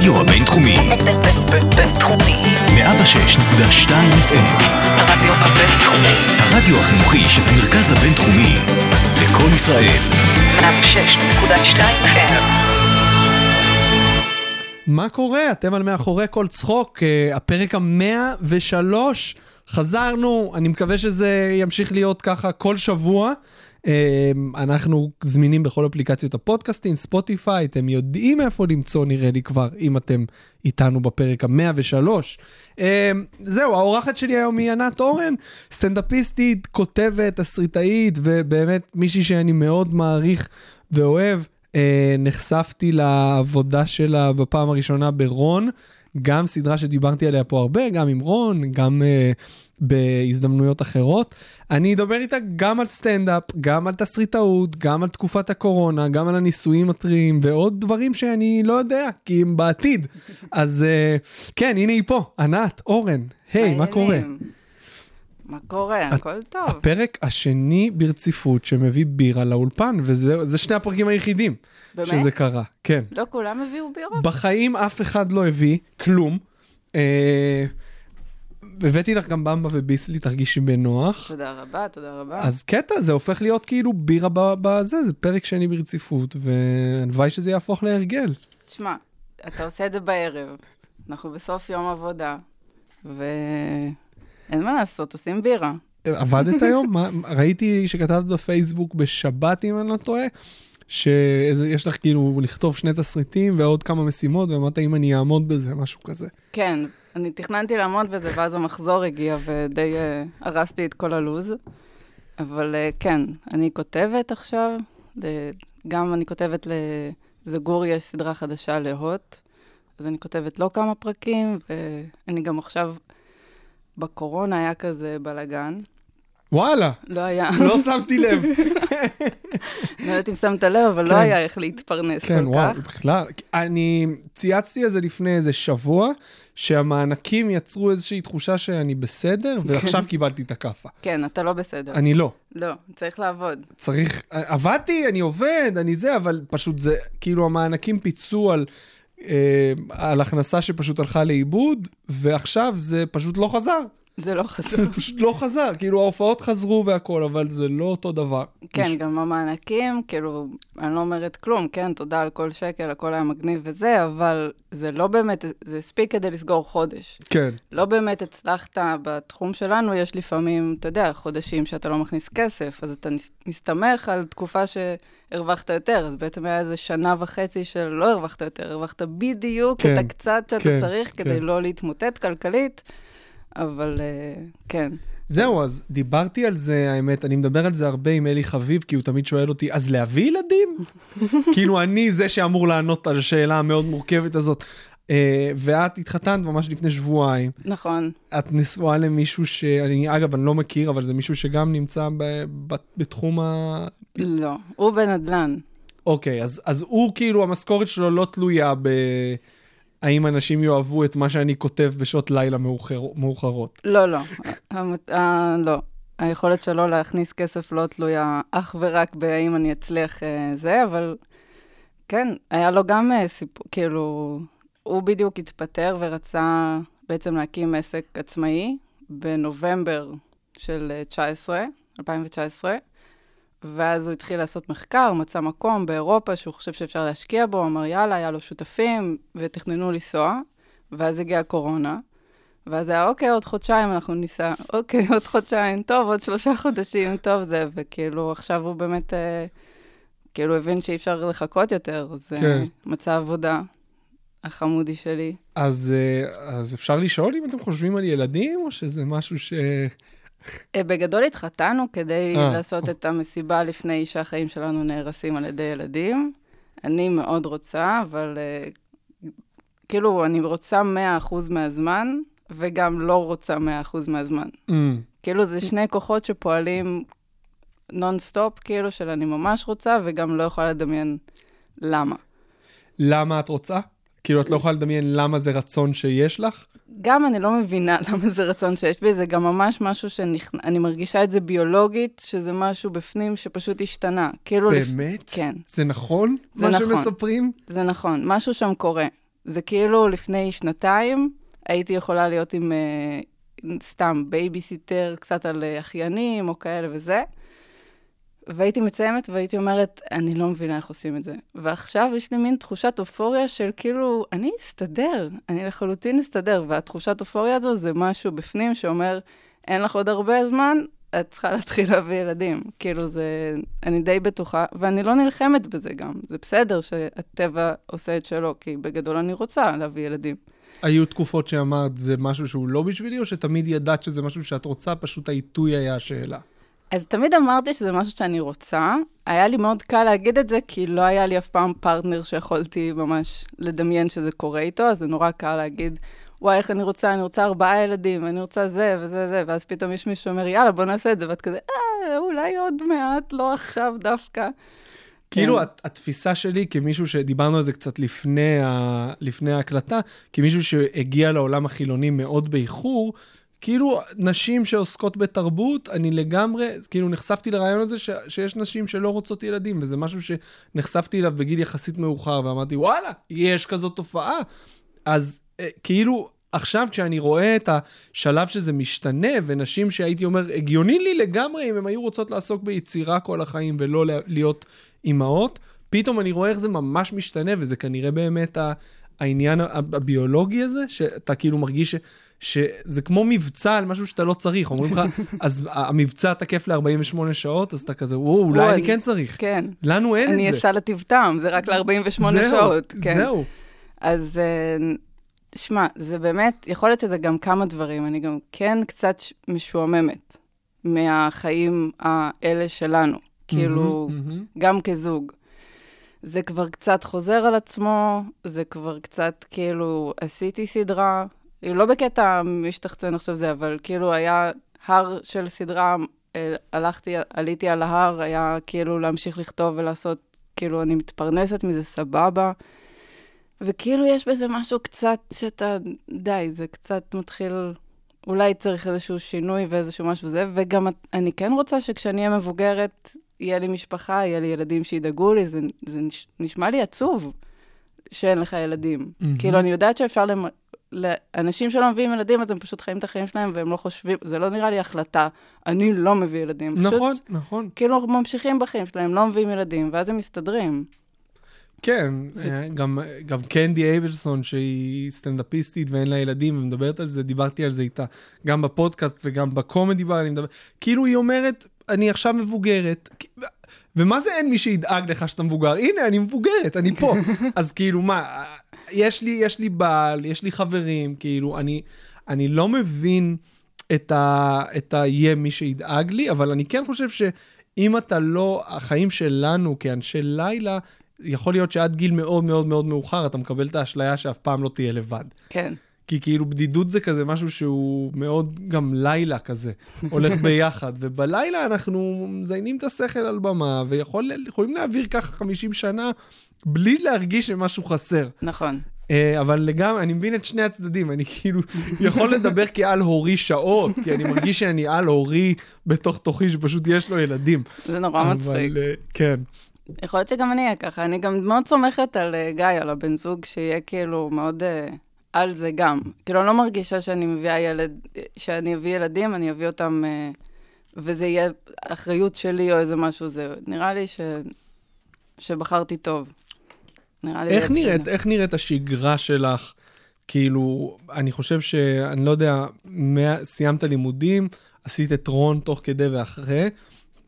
הרדיו הבינתחומי. בינתחומי. 106.2 FM. הרדיו הבינתחומי. הרדיו החינוכי של המרכז הבינתחומי. לקום ישראל. 106.2 FM. מה קורה? אתם על מאחורי כל צחוק, אה, הפרק המאה ושלוש, חזרנו, אני מקווה שזה ימשיך להיות ככה כל שבוע. אה, אנחנו זמינים בכל אפליקציות הפודקאסטים, ספוטיפיי, אתם יודעים איפה למצוא נראה לי כבר, אם אתם איתנו בפרק המאה ושלוש. אה, זהו, האורחת שלי היום היא ענת אורן, סטנדאפיסטית, כותבת, תסריטאית, ובאמת מישהי שאני מאוד מעריך ואוהב. אה, נחשפתי לעבודה שלה בפעם הראשונה ברון, גם סדרה שדיברתי עליה פה הרבה, גם עם רון, גם אה, בהזדמנויות אחרות. אני אדבר איתה גם על סטנדאפ, גם על תסריטאות, גם על תקופת הקורונה, גם על הניסויים הטריים ועוד דברים שאני לא יודע, כי הם בעתיד. אז אה, כן, הנה היא פה, ענת, אורן, היי, מה קורה? מה קורה? הכל טוב. הפרק השני ברציפות שמביא בירה לאולפן, וזה זה שני הפרקים היחידים באמת? שזה קרה, כן. לא כולם הביאו בירות? בחיים אף אחד לא הביא כלום. אה, הבאתי לך גם במבה וביסלי, תרגישי בנוח. תודה רבה, תודה רבה. אז קטע, זה הופך להיות כאילו בירה בזה, זה פרק שני ברציפות, והלוואי שזה יהפוך להרגל. תשמע, אתה עושה את זה בערב, אנחנו בסוף יום עבודה, ואין מה לעשות, עושים בירה. עבדת היום? מה, ראיתי שכתבת בפייסבוק בשבת, אם אני לא טועה, שיש לך כאילו לכתוב שני תסריטים ועוד כמה משימות, ואמרת אם אני אעמוד בזה, משהו כזה. כן, אני תכננתי לעמוד בזה, ואז המחזור הגיע ודי uh, הרסתי את כל הלו"ז. אבל uh, כן, אני כותבת עכשיו, גם אני כותבת לזגור, יש סדרה חדשה להוט, אז אני כותבת לא כמה פרקים, ואני גם עכשיו, בקורונה היה כזה בלאגן. וואלה, לא היה, לא שמתי לב. לא יודעת אם שמת לב, אבל כן. לא היה איך להתפרנס כן, כל וואו, כך. בכלל. אני צייצתי על זה לפני איזה שבוע, שהמענקים יצרו איזושהי תחושה שאני בסדר, ועכשיו קיבלתי את הכאפה. כן, אתה לא בסדר. אני לא. לא, צריך לעבוד. צריך, עבדתי, אני עובד, אני זה, אבל פשוט זה, כאילו המענקים פיצו על, אה, על הכנסה שפשוט הלכה לאיבוד, ועכשיו זה פשוט לא חזר. זה לא חזר. זה פשוט לא חזר, כאילו ההופעות חזרו והכל, אבל זה לא אותו דבר. כן, גם המענקים, כאילו, אני לא אומרת כלום, כן, תודה על כל שקל, הכל היה מגניב וזה, אבל זה לא באמת, זה הספיק כדי לסגור חודש. כן, לא באמת הצלחת, בתחום שלנו יש לפעמים, אתה יודע, חודשים שאתה לא מכניס כסף, אז אתה מסתמך על תקופה שהרווחת יותר, אז בעצם היה איזה שנה וחצי של לא הרווחת יותר, הרווחת בדיוק כן, את הקצת שאתה כן, צריך כדי כן. לא להתמוטט כלכלית, אבל אה, כן. זהו, אז דיברתי על זה, האמת, אני מדבר על זה הרבה עם אלי חביב, כי הוא תמיד שואל אותי, אז להביא ילדים? כאילו, אני זה שאמור לענות על השאלה המאוד מורכבת הזאת. אה, ואת התחתנת ממש לפני שבועיים. נכון. את נשואה למישהו שאני, אגב, אני לא מכיר, אבל זה מישהו שגם נמצא ב, ב, בתחום ה... לא, הוא בנדל"ן. אוקיי, אז, אז הוא כאילו, המשכורת שלו לא תלויה ב... האם אנשים יאהבו את מה שאני כותב בשעות לילה מאוחר, מאוחרות. לא, לא. המת- ה- לא. היכולת שלו להכניס כסף לא תלויה אך ורק בהאם אני אצליח אה, זה, אבל כן, היה לו גם אה, סיפור, כאילו, הוא בדיוק התפטר ורצה בעצם להקים עסק עצמאי בנובמבר של אה, 19, 2019, ואז הוא התחיל לעשות מחקר, מצא מקום באירופה שהוא חושב שאפשר להשקיע בו, אמר יאללה, היה לו שותפים, ותכננו לנסוע, ואז הגיעה הקורונה. ואז היה, אוקיי, עוד חודשיים אנחנו ניסע, אוקיי, עוד חודשיים, טוב, עוד שלושה חודשים, טוב זה, וכאילו, עכשיו הוא באמת, אה, כאילו, הבין שאי אפשר לחכות יותר, אז כן. כן. מצא עבודה, החמודי שלי. אז, אה, אז אפשר לשאול אם אתם חושבים על ילדים, או שזה משהו ש... אה, בגדול התחתנו כדי אה, לעשות. את המסיבה לפני שהחיים שלנו נהרסים על ידי ילדים. אני מאוד רוצה, אבל אה, כאילו, אני רוצה 100% מהזמן, וגם לא רוצה 100% מהזמן. Mm, כאילו זה שני כוחות שפועלים נונסטופ, כאילו של אני ממש רוצה, וגם לא יכולה לדמיין למה. למה את רוצה? כאילו, את לא יכולה לדמיין למה זה רצון שיש לך? גם אני לא מבינה למה זה רצון שיש בי, זה גם ממש משהו שאני מרגישה את זה ביולוגית, שזה משהו בפנים שפשוט השתנה. כאילו... לפ- באמת? כן, זה נכון? זה מה נכון. שמספרים? זה נכון, משהו שם קורה. זה כאילו לפני שנתיים הייתי יכולה להיות עם אה, סתם בייביסיטר, קצת על אה, אחיינים או כאלה וזה. והייתי מסיימת והייתי אומרת, אני לא מבינה איך עושים את זה. ועכשיו יש לי מין תחושת אופוריה של כאילו, אני אסתדר, אני לחלוטין אסתדר. והתחושת אופוריה הזו זה משהו בפנים שאומר, אין לך עוד הרבה זמן, את צריכה להתחיל להביא ילדים. כאילו זה, אני די בטוחה, ואני לא נלחמת בזה גם. זה בסדר שהטבע עושה את שלו, כי בגדול אני רוצה להביא ילדים. היו תקופות שאמרת, זה משהו שהוא לא בשבילי, או שתמיד ידעת שזה משהו שאת רוצה, פשוט העיתוי היה השאלה? אז תמיד אמרתי שזה משהו שאני רוצה. היה לי מאוד קל להגיד את זה, כי לא היה לי אף פעם פרטנר שיכולתי ממש לדמיין שזה קורה איתו, אז זה נורא קל להגיד, וואי, איך אני רוצה, אני רוצה ארבעה ילדים, אני רוצה זה וזה זה, ואז פתאום יש מישהו שאומר, יאללה, בוא נעשה את זה, ואת כזה, אה, אולי עוד מעט, לא עכשיו דווקא. כאילו, כן. הת- התפיסה שלי כמישהו שדיברנו על זה קצת לפני, ה... לפני ההקלטה, כמישהו שהגיע לעולם החילוני מאוד באיחור, כאילו, נשים שעוסקות בתרבות, אני לגמרי, כאילו, נחשפתי לרעיון הזה ש... שיש נשים שלא רוצות ילדים, וזה משהו שנחשפתי אליו בגיל יחסית מאוחר, ואמרתי, וואלה, יש כזאת תופעה. אז אה, כאילו, עכשיו כשאני רואה את השלב שזה משתנה, ונשים שהייתי אומר, הגיוני לי לגמרי אם הן היו רוצות לעסוק ביצירה כל החיים ולא לה- להיות אימהות, פתאום אני רואה איך זה ממש משתנה, וזה כנראה באמת העניין הביולוגי הזה, שאתה כאילו מרגיש ש... שזה כמו מבצע על משהו שאתה לא צריך, אומרים לך, אז המבצע תקף ל-48 שעות, אז אתה כזה, וואו, אולי אני כן צריך. כן. לנו אין אני את זה. אסע לטבעם, זה רק ל-48 זהו, שעות. כן. זהו. אז אה, שמע, זה באמת, יכול להיות שזה גם כמה דברים. אני גם כן קצת משועממת מהחיים האלה שלנו. כאילו. גם כזוג. זה כבר קצת חוזר על עצמו, זה כבר קצת כאילו, עשיתי סדרה, לא בקטע משתחצן עכשיו זה, אבל כאילו היה הר של סדרה, אה, הלכתי, עליתי על ההר, היה כאילו להמשיך לכתוב ולעשות, כאילו, אני מתפרנסת מזה סבבה. וכאילו יש בזה משהו קצת שאתה, די, זה קצת מתחיל, אולי צריך איזשהו שינוי ואיזשהו משהו וזה, וגם אני כן רוצה שכשאני אהיה מבוגרת, יהיה לי משפחה, יהיה לי ילדים שידאגו לי, זה, זה נש- נשמע לי עצוב שאין לך ילדים. מהמם. כאילו, אני יודעת שאפשר. לאנשים שלא מביאים ילדים, אז הם פשוט חיים את החיים שלהם והם לא חושבים, זה לא נראה לי החלטה, אני לא מביא ילדים. פשוט, נכון, נכון. כאילו, ממשיכים בחיים שלהם, לא מביאים ילדים, ואז הם מסתדרים. כן, אה, גם, גם קנדי אייבלסון, שהיא סטנדאפיסטית ואין לה ילדים, ומדברת על זה, דיברתי על זה איתה, גם בפודקאסט וגם בקומדי בר, אני מדבר, כאילו היא אומרת, אני עכשיו מבוגרת, ומה זה אין מי שידאג לך שאתה מבוגר? הנה, אני מבוגרת, אני פה. אז כאילו, מה, יש לי, יש לי בעל, יש לי חברים, כאילו, אני, אני לא מבין את ה... את ה... יהיה מי שידאג לי, אבל אני כן חושב שאם אתה לא, החיים שלנו כאנשי לילה, יכול להיות שעד גיל מאוד מאוד מאוד מאוחר אתה מקבל את האשליה שאף פעם לא תהיה לבד. כן. כי כאילו בדידות זה כזה משהו שהוא מאוד גם לילה כזה, הולך ביחד. ובלילה אנחנו מזיינים את השכל על במה, ויכולים להעביר ככה 50 שנה בלי להרגיש שמשהו חסר. נכון. אה, אבל לגמרי, אני מבין את שני הצדדים, אני כאילו יכול לדבר כעל הורי שעות, כי אני מרגיש שאני על הורי בתוך תוכי שפשוט יש לו ילדים. זה נורא מצחיק. אבל אה, כן. יכול להיות שגם אני אהיה ככה. אני גם מאוד סומכת על אה, גיא, על הבן זוג, שיהיה כאילו מאוד על זה גם. כאילו, אני לא מרגישה שאני מביאה ילד, שאני אביא ילדים, אני אביא אותם, אה, וזה יהיה אחריות שלי או איזה משהו, זה נראה לי ש... שבחרתי טוב. נראה לי... איך נראית. איך נראית השגרה שלך? כאילו, אני חושב שאני לא יודע, מה, סיימת לימודים, עשית את רון תוך כדי ואחרי.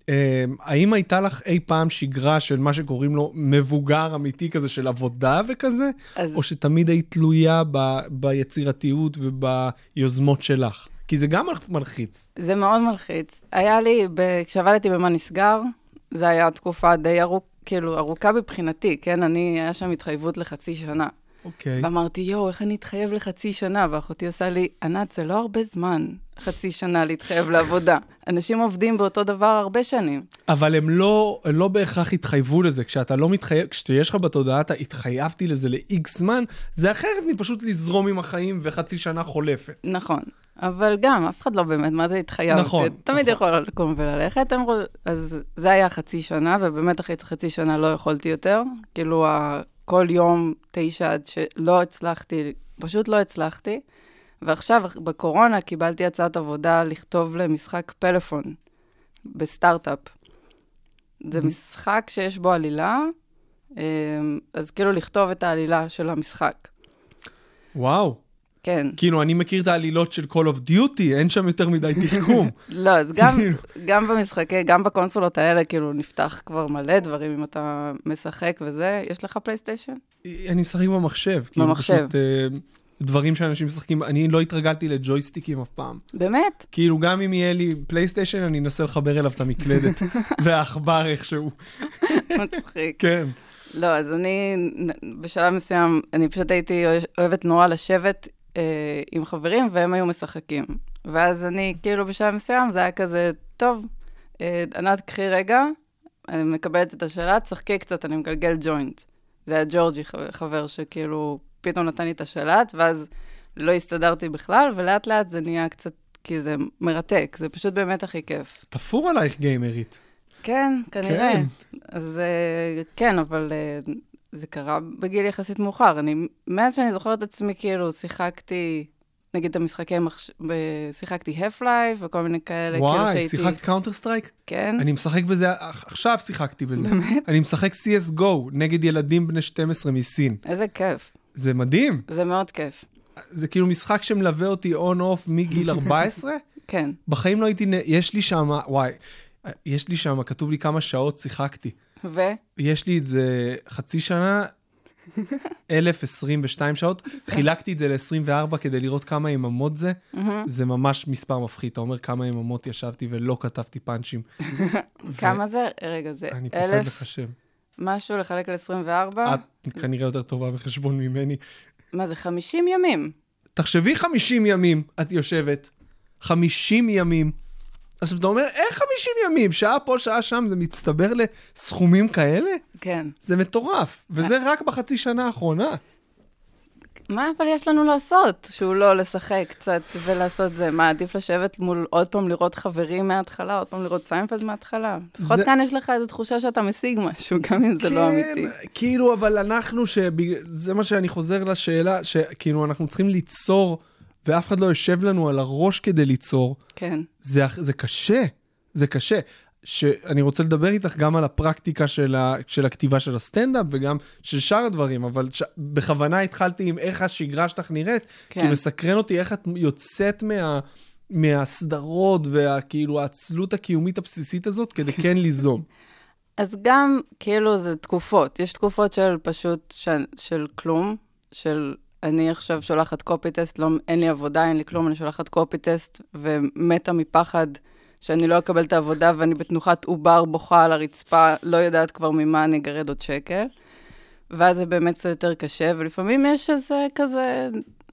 אה, האם הייתה לך אי פעם שגרה של מה שקוראים לו מבוגר אמיתי כזה של עבודה וכזה? אז או שתמיד היית תלויה ב, ביצירתיות וביוזמות שלך? כי זה גם מלחיץ. זה מאוד מלחיץ. היה לי, ב... כשעבדתי במה נסגר, זו הייתה תקופה די ארוכ... כאילו, ארוכה מבחינתי, כן? אני, היה שם התחייבות לחצי שנה. אוקיי. ואמרתי, יואו, איך אני אתחייב לחצי שנה? ואחותי עושה לי, ענת, זה לא הרבה זמן, חצי שנה להתחייב לעבודה. אנשים עובדים באותו דבר הרבה שנים. אבל הם לא, לא בהכרח התחייבו לזה. כשאתה לא מתחייב, כשיש לך בתודעה, אתה התחייבתי לזה ל-X זמן, זה אחרת מפשוט לזרום עם החיים וחצי שנה חולפת. נכון. אבל גם, אף אחד לא באמת, מה זה התחייבתי? נכון, תמיד נכון. יכול לקום וללכת. הם רוצ- אז זה היה חצי שנה, ובאמת אחרי חצי שנה לא יכולתי יותר. כאילו, כל יום תשע עד שלא הצלחתי, פשוט לא הצלחתי. ועכשיו, בקורונה, קיבלתי הצעת עבודה לכתוב למשחק פלאפון בסטארט-אפ. זה. משחק שיש בו עלילה, אה, אז כאילו לכתוב את העלילה של המשחק. וואו. כן. כאילו, אני מכיר את העלילות של Call of Duty, אין שם יותר מדי תחכום. לא, אז גם, כאילו. גם במשחקי, גם בקונסולות האלה, כאילו, נפתח כבר מלא דברים אם אתה משחק וזה. יש לך פלייסטיישן? אני משחק במחשב. כאילו, במחשב. פשוט, אה, דברים שאנשים משחקים, אני לא התרגלתי לג'ויסטיקים אף פעם. באמת? כאילו, גם אם יהיה לי פלייסטיישן, אני אנסה לחבר אליו את המקלדת והעכבר איכשהו. מצחיק. כן. לא, אז אני, בשלב מסוים, אני פשוט הייתי אוהבת נורא לשבת אה, עם חברים, והם היו משחקים. ואז אני, כאילו, בשלב מסוים, זה היה כזה, טוב, אה, ענת, קחי רגע, אני מקבלת את השאלה, תשחקי קצת, אני מגלגל ג'וינט. זה היה ג'ורג'י, חבר- שכאילו, פתאום נתן לי את השלט, ואז לא הסתדרתי בכלל, ולאט לאט זה נהיה קצת, כי זה מרתק, זה פשוט באמת הכי כיף. תפור עלייך גיימרית. כן, כנראה. כן. אז אה, כן, אבל אה, זה קרה בגיל יחסית מאוחר. אני, מאז שאני זוכרת את עצמי, כאילו, שיחקתי, נגיד את המשחקי מחש... ב... שיחקתי Half-Life וכל מיני כאלה, כאילו וואי, שהייתי... שיחקת Counter-Strike? כן? אני משחק בזה, עכשיו שיחקתי בזה. באמת? אני משחק CSGO נגד ילדים בני 12 מסין. איזה כיף. זה מדהים. זה מאוד כיף. זה כאילו משחק שמלווה אותי און-אוף מגיל 14. כן. בחיים לא הייתי, יש לי שם, וואי, יש לי שם, כתוב לי כמה שעות שיחקתי. ו? יש לי את זה חצי שנה, 1,022 שעות. חילקתי את זה ל-24 כדי לראות כמה יממות זה. זה ממש מספר מפחיד. אתה אומר כמה יממות ישבתי ולא כתבתי פאנצ'ים. כמה זה? רגע, זה אני פוחד לחשב. משהו לחלק ל-24? את כנראה יותר טובה בחשבון ממני. מה זה, 50 ימים? תחשבי 50 ימים את יושבת, 50 ימים. עכשיו אתה אומר, איך 50 ימים? שעה פה, שעה שם, זה מצטבר לסכומים כאלה? כן. זה מטורף. וזה רק בחצי שנה האחרונה. מה אבל יש לנו לעשות, שהוא לא לשחק קצת ולעשות זה? מה, עדיף לשבת מול עוד פעם לראות חברים מההתחלה, עוד פעם לראות סיינפלד מההתחלה? לפחות זה- כאן יש לך איזו תחושה שאתה משיג משהו, גם אם זה לא אמיתי. כן, כאילו, אבל אנחנו, שבג... זה מה שאני חוזר לשאלה, שכאילו אנחנו צריכים ליצור, ואף אחד לא יושב לנו על הראש כדי ליצור. כן. זה, זה קשה, זה קשה. שאני רוצה לדבר איתך גם על הפרקטיקה של, ה, של הכתיבה של הסטנדאפ וגם של שאר הדברים, אבל ש, בכוונה התחלתי עם איך השגרה שלך נראית, כן. כי מסקרן אותי איך את יוצאת מה, מהסדרות והכאילו העצלות הקיומית הבסיסית הזאת כדי כן ליזום. אז גם, כאילו, זה תקופות. יש תקופות של פשוט, של, של כלום, של אני עכשיו שולחת קופי טסט, לא, אין לי עבודה, אין לי כלום, אני שולחת קופי טסט ומתה מפחד שאני לא אקבל את העבודה ואני בתנוחת עובר בוכה על הרצפה, לא יודעת כבר ממה אני אגרד עוד שקל. ואז זה באמת קצת יותר קשה, ולפעמים יש איזה כזה,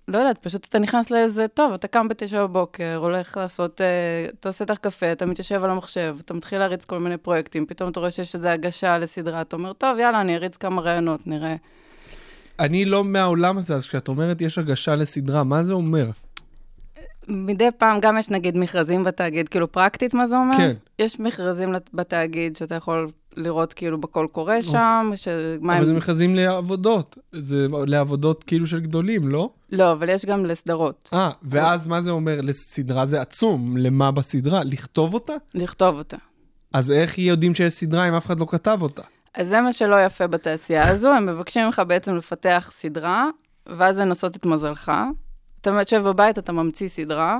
לא יודעת, פשוט אתה נכנס לאיזה, טוב, אתה קם בתשע בבוקר, הולך לעשות, אה, אתה עושה את הקפה, אתה מתיישב על המחשב, אתה מתחיל להריץ כל מיני פרויקטים, פתאום אתה רואה שיש איזו הגשה לסדרה, אתה אומר, טוב, יאללה, אני אריץ כמה רעיונות, נראה. אני לא מהעולם הזה, אז כשאת אומרת יש הגשה לסדרה, מה זה אומר? מדי פעם גם יש נגיד מכרזים בתאגיד, כאילו פרקטית מה זה אומר? כן. יש מכרזים בתאגיד שאתה יכול לראות כאילו בקול קורא שם, שמה אבל הם... זה מכרזים לעבודות, זה לעבודות כאילו של גדולים, לא? לא, אבל יש גם לסדרות, אה, ואז מה זה אומר? לסדרה זה עצום, למה בסדרה? לכתוב אותה? לכתוב אותה. אז איך יודעים שיש סדרה אם אף אחד לא כתב אותה? אז זה מה שלא יפה בתעשייה הזו, הם מבקשים ממך בעצם לפתח סדרה, ואז לנסות את מזלך. אתה יושב בבית, אתה ממציא סדרה.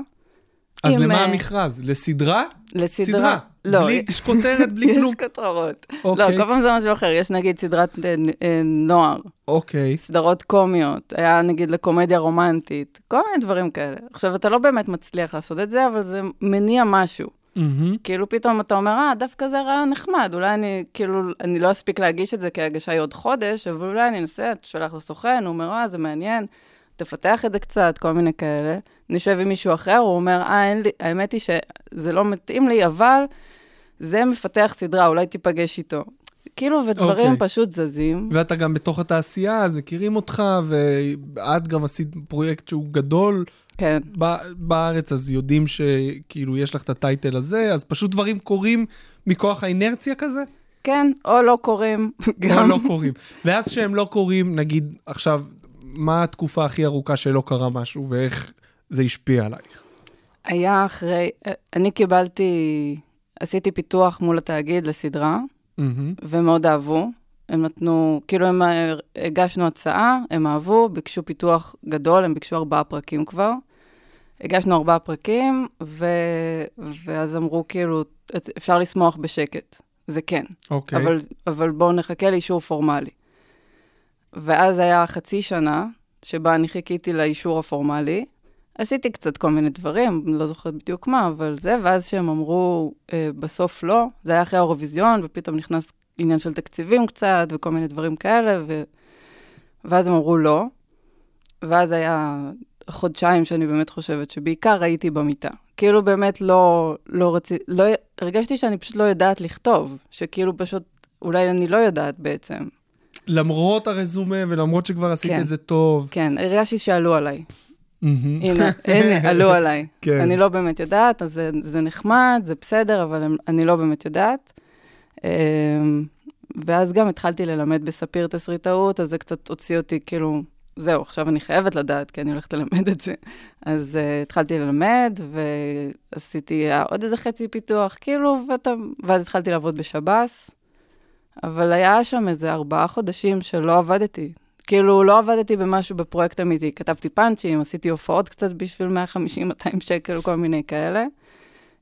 אז עם, למה אה, המכרז? לסדרה? לסדרה. סדרה. לא, בלי כותרת, בלי כלום. יש כותרות. אוקיי. לא, כל פעם זה משהו אחר. יש נגיד סדרת אה, אה, נוער, אוקיי. סדרות קומיות, היה נגיד לקומדיה רומנטית, כל מיני דברים כאלה. עכשיו, אתה לא באמת מצליח לעשות את זה, אבל זה מניע משהו. מהמם. כאילו פתאום אתה אומר, אה, דווקא זה רעיון נחמד, אולי אני, כאילו, אני לא אספיק להגיש את זה כי ההגשה היא עוד חודש, אבל אולי אני אנסה, אתה שולח לסוכן, הוא אומר, אה, זה מעניין, תפתח את זה קצת, כל מיני כאלה. נשב עם מישהו אחר, הוא אומר, אה, אין לי, האמת היא שזה לא מתאים לי, אבל זה מפתח סדרה, אולי תיפגש איתו. כאילו, ודברים אוקיי. פשוט זזים. ואתה גם בתוך התעשייה, אז מכירים אותך, ואת גם עשית פרויקט שהוא גדול כן, ב- בארץ, אז יודעים שכאילו יש לך את הטייטל הזה, אז פשוט דברים קורים מכוח האינרציה כזה? כן, או לא קורים. או. לא קורים. ואז כשהם לא קורים, נגיד, עכשיו, מה התקופה הכי ארוכה שלא קרה משהו, ואיך זה השפיע עלייך? היה אחרי, אני קיבלתי, עשיתי פיתוח מול התאגיד לסדרה, מהמם. ומאוד אהבו. הם נתנו, כאילו הם, אה, הגשנו הצעה, הם אהבו, ביקשו פיתוח גדול, הם ביקשו ארבעה פרקים כבר. הגשנו ארבעה פרקים, ו... ואז אמרו כאילו, "את- אפשר לשמוח בשקט. זה כן. אוקיי. אבל, אבל בואו נחכה לאישור פורמלי. ואז היה חצי שנה שבה אני חיכיתי לאישור הפורמלי. עשיתי קצת כל מיני דברים, לא זוכרת בדיוק מה, אבל זה, ואז שהם אמרו, אה, בסוף לא, זה היה אחרי האירוויזיון, ופתאום נכנס עניין של תקציבים קצת, וכל מיני דברים כאלה, ו... ואז הם אמרו לא. ואז היה חודשיים שאני באמת חושבת שבעיקר הייתי במיטה. כאילו באמת לא, לא רציתי, לא, הרגשתי שאני פשוט לא יודעת לכתוב, שכאילו פשוט, אולי אני לא יודעת בעצם. למרות הרזומה ולמרות שכבר עשית כן. את זה טוב. כן, הרגשתי שעלו עליי. הנה, הנה, עלו עליי. כן. אני לא באמת יודעת, אז זה, זה נחמד, זה בסדר, אבל אני לא באמת יודעת. אמ, ואז גם התחלתי ללמד בספיר תסריטאות, אז זה קצת הוציא אותי, כאילו, זהו, עכשיו אני חייבת לדעת, כי אני הולכת ללמד את זה. אז uh, התחלתי ללמד, ועשיתי uh, עוד איזה חצי פיתוח, כאילו, ואתה, ואז התחלתי לעבוד בשב"ס, אבל היה שם איזה ארבעה חודשים שלא עבדתי. כאילו, לא עבדתי במשהו, בפרויקט אמיתי. כתבתי פאנצ'ים, עשיתי הופעות קצת בשביל 150-200 שקל, כל מיני כאלה.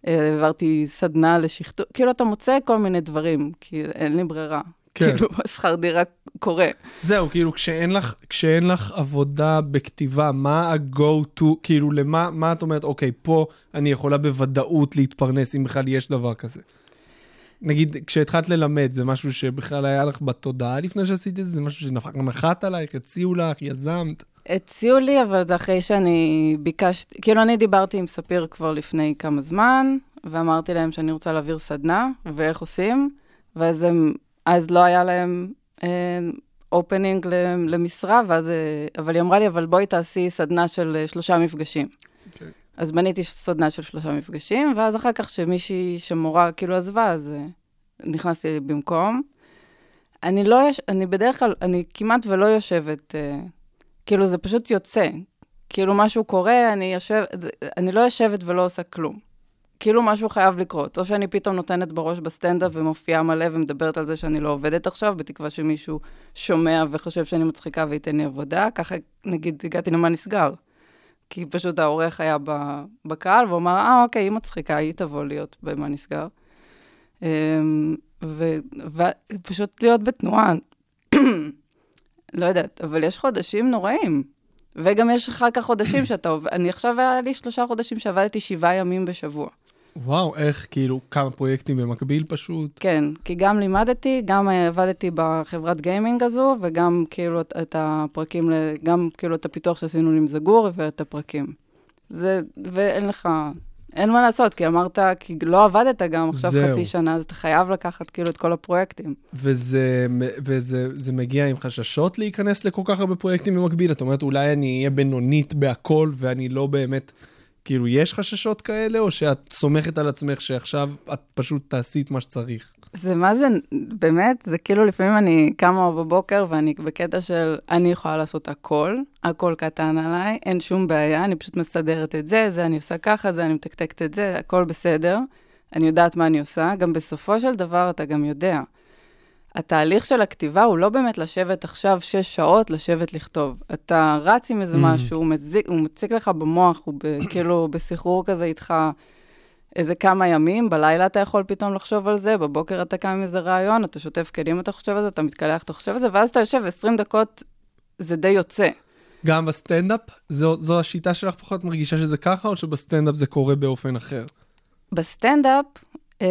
אה, העברתי סדנה לשכתוב, כאילו, אתה מוצא כל מיני דברים, כי אין לי ברירה. כן. כאילו, השכר דירה קורה. זהו, כאילו, כשאין לך, כשאין לך עבודה בכתיבה, מה ה-go to, כאילו, למה מה את אומרת, אוקיי, פה אני יכולה בוודאות להתפרנס, אם בכלל יש דבר כזה. נגיד, כשהתחלת ללמד, זה משהו שבכלל היה לך בתודעה לפני שעשית את זה? זה משהו שנחת עלייך, הציעו לך, יזמת? הציעו לי, אבל זה אחרי שאני ביקשתי, כאילו, אני דיברתי עם ספיר כבר לפני כמה זמן, ואמרתי להם שאני רוצה להעביר סדנה, ואיך עושים, ואז הם, אז לא היה להם אופנינג למשרה, ואז, אה, אבל היא אמרה לי, אבל בואי תעשי סדנה של אה, שלושה מפגשים. אז בניתי סדנה של שלושה מפגשים, ואז אחר כך שמישהי, שמורה כאילו עזבה, אז אה, נכנסתי במקום. אני לא, יש, אני בדרך כלל, אני כמעט ולא יושבת, אה, כאילו זה פשוט יוצא. כאילו משהו קורה, אני יושב, אני לא יושבת ולא עושה כלום. כאילו משהו חייב לקרות. או שאני פתאום נותנת בראש בסטנדאפ ומופיעה מלא ומדברת על זה שאני לא עובדת עכשיו, בתקווה שמישהו שומע וחושב שאני מצחיקה וייתן לי עבודה. ככה, נגיד, הגעתי למה נסגר. כי פשוט העורך היה בקהל, והוא אמר, אה, אוקיי, היא מצחיקה, היא תבוא להיות במה נסגר. אמ, ופשוט להיות בתנועה. לא יודעת, אבל יש חודשים נוראים. וגם יש אחר כך חודשים שאתה עובד, אני עכשיו היה לי שלושה חודשים שעבדתי שבעה ימים בשבוע. וואו, איך, כאילו, כמה פרויקטים במקביל פשוט? כן, כי גם לימדתי, גם אה, עבדתי בחברת גיימינג הזו, וגם כאילו את- הפרקים, גם כאילו את הפיתוח שעשינו עם זגור ואת הפרקים. זה, ואין לך, אין מה לעשות, כי אמרת, כי לא עבדת גם עכשיו זהו. חצי שנה, אז אתה חייב לקחת כאילו את כל הפרויקטים. וזה, וזה זה מגיע עם חששות להיכנס לכל כך הרבה פרויקטים במקביל? את אומרת, אולי אני אהיה בינונית בהכל ואני לא באמת... כאילו, יש חששות כאלה, או שאת סומכת על עצמך שעכשיו את פשוט תעשי את מה שצריך? זה מה זה, באמת, זה כאילו לפעמים אני קמה בבוקר ואני בקטע של אני יכולה לעשות הכל, הכל קטן עליי, אין שום בעיה, אני פשוט מסדרת את זה, זה אני עושה ככה, זה אני מתקתקת את זה, הכל בסדר. אני יודעת מה אני עושה, גם בסופו של דבר אתה גם יודע. התהליך של הכתיבה הוא לא באמת לשבת עכשיו שש שעות, לשבת לכתוב. אתה רץ עם איזה Mhm. משהו, הוא מציק, הוא מציק לך במוח, הוא ב, כאילו בסחרור כזה איתך איזה כמה ימים, בלילה אתה יכול פתאום לחשוב על זה, בבוקר אתה קם עם איזה רעיון, אתה שוטף כלים, אתה חושב על זה, אתה מתקלח, אתה חושב על זה, ואז אתה יושב 20 דקות, זה די יוצא. גם בסטנדאפ? זו, זו השיטה שלך פחות מרגישה שזה ככה, או שבסטנדאפ זה קורה באופן אחר? בסטנדאפ, אה,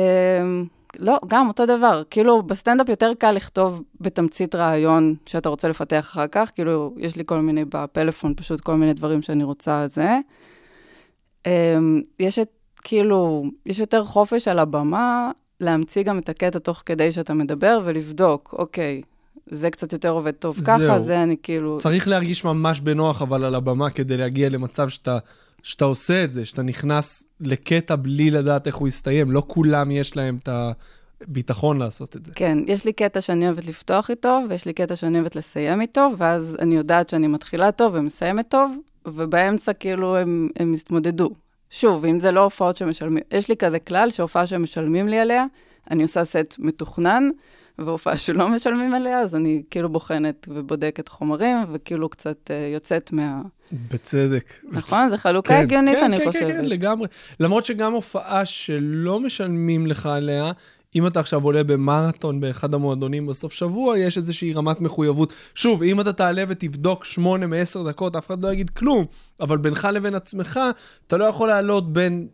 לא, גם אותו דבר. כאילו, בסטנדאפ יותר קל לכתוב בתמצית רעיון שאתה רוצה לפתח אחר כך. כאילו, יש לי כל מיני בפלאפון, פשוט כל מיני דברים שאני רוצה זה. אה, יש את, כאילו, יש יותר חופש על הבמה להמציא גם את הקטע תוך כדי שאתה מדבר ולבדוק, אוקיי, זה קצת יותר עובד טוב ככה, זהו. זה אני כאילו... צריך להרגיש ממש בנוח, אבל על הבמה, כדי להגיע למצב שאתה, שאתה עושה את זה, שאתה נכנס לקטע בלי לדעת איך הוא יסתיים. לא כולם יש להם את ה... ביטחון לעשות את זה. כן, יש לי קטע שאני אוהבת לפתוח איתו, ויש לי קטע שאני אוהבת לסיים איתו, ואז אני יודעת שאני מתחילה טוב ומסיימת טוב, ובאמצע כאילו הם, הם התמודדו. שוב, אם זה לא הופעות שמשלמים, יש לי כזה כלל שהופעה שמשלמים לי עליה, אני עושה סט מתוכנן, והופעה שלא משלמים עליה, אז אני כאילו בוחנת ובודקת חומרים, וכאילו קצת uh, יוצאת מה... בצדק. נכון? זו חלוקה כן, הגיונית, כן, אני כן, חושבת. כן, כן, לגמרי. למרות שגם הופעה שלא משלמים לך עליה, אם אתה עכשיו עולה במרתון באחד המועדונים בסוף שבוע, יש איזושהי רמת מחויבות. שוב, אם אתה תעלה ותבדוק שמונה מעשר דקות, אף אחד לא יגיד כלום, אבל בינך לבין עצמך, אתה לא יכול לעלות בין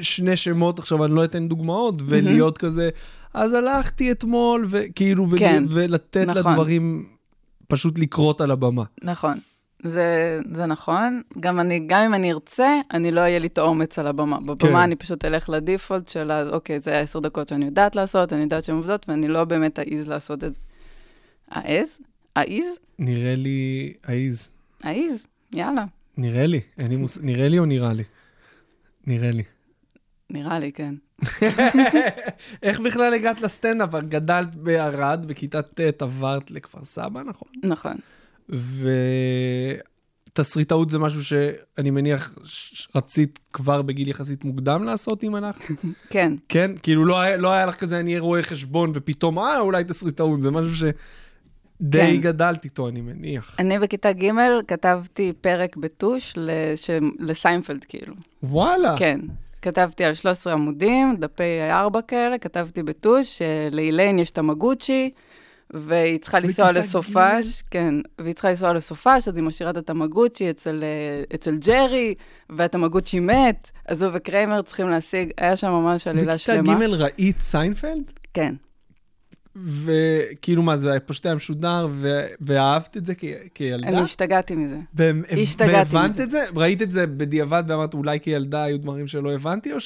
שני שמות, עכשיו אני לא אתן דוגמאות, ולהיות כזה, אז הלכתי אתמול, וכאילו, ול- כן, ולתת נכון. לדברים פשוט לקרות על הבמה. נכון. זה, זה נכון. גם אני, גם אם אני ארצה, אני לא יהיה לי את האומץ על הבמה. בבמה כן. אני פשוט אלך לדיפולט של, אוקיי, זה עשר דקות שאני יודעת לעשות, אני יודעת שהן עובדות, ואני לא באמת אעז לעשות את זה. אעז? אעז? נראה לי העיז. אעז, יאללה. נראה לי, אין לי מוס... נראה לי או נראה לי? נראה לי. נראה לי, כן. איך בכלל הגעת לסטנדאפ? גדלת בערד, בכיתה ט' עברת לכפר סבא, נכון? נכון. ותסריטאות זה משהו שאני מניח ש- רצית כבר בגיל יחסית מוקדם לעשות עם אנחנו? כן, כן? כאילו לא היה, לא היה לך כזה, אני אהיה רואה חשבון, ופתאום, אה, אולי תסריטאות, זה משהו שדי כן. גדלת איתו, אני מניח. אני בכיתה ג' כתבתי פרק בטוש לש... לסיינפלד, כאילו. וואלה. כן. כתבתי על 13 עמודים, דפי A4 כאלה, כתבתי בטוש, שלאיליין יש תמגוצ'י, והיא צריכה לנסוע בכיתה לסופש, כן, והיא צריכה לנסוע לסופש, אז היא משאירה את התמגוצ'י אצל, אה, אצל ג'רי, והתמגוצ'י מת, אז הוא וקריימר צריכים להשיג, היה שם ממש עלילה בכיתה שלמה. ג' ראית סיינפלד? כן, וכאילו מה, זה פשוט היה משודר, ו... ואהבת את זה כ... כילדה? אני השתגעתי מזה. ו... השתגעתי והבנת מזה. את זה? ראית את זה בדיעבד ואמרת, אולי כילדה היו דברים שלא הבנתי, או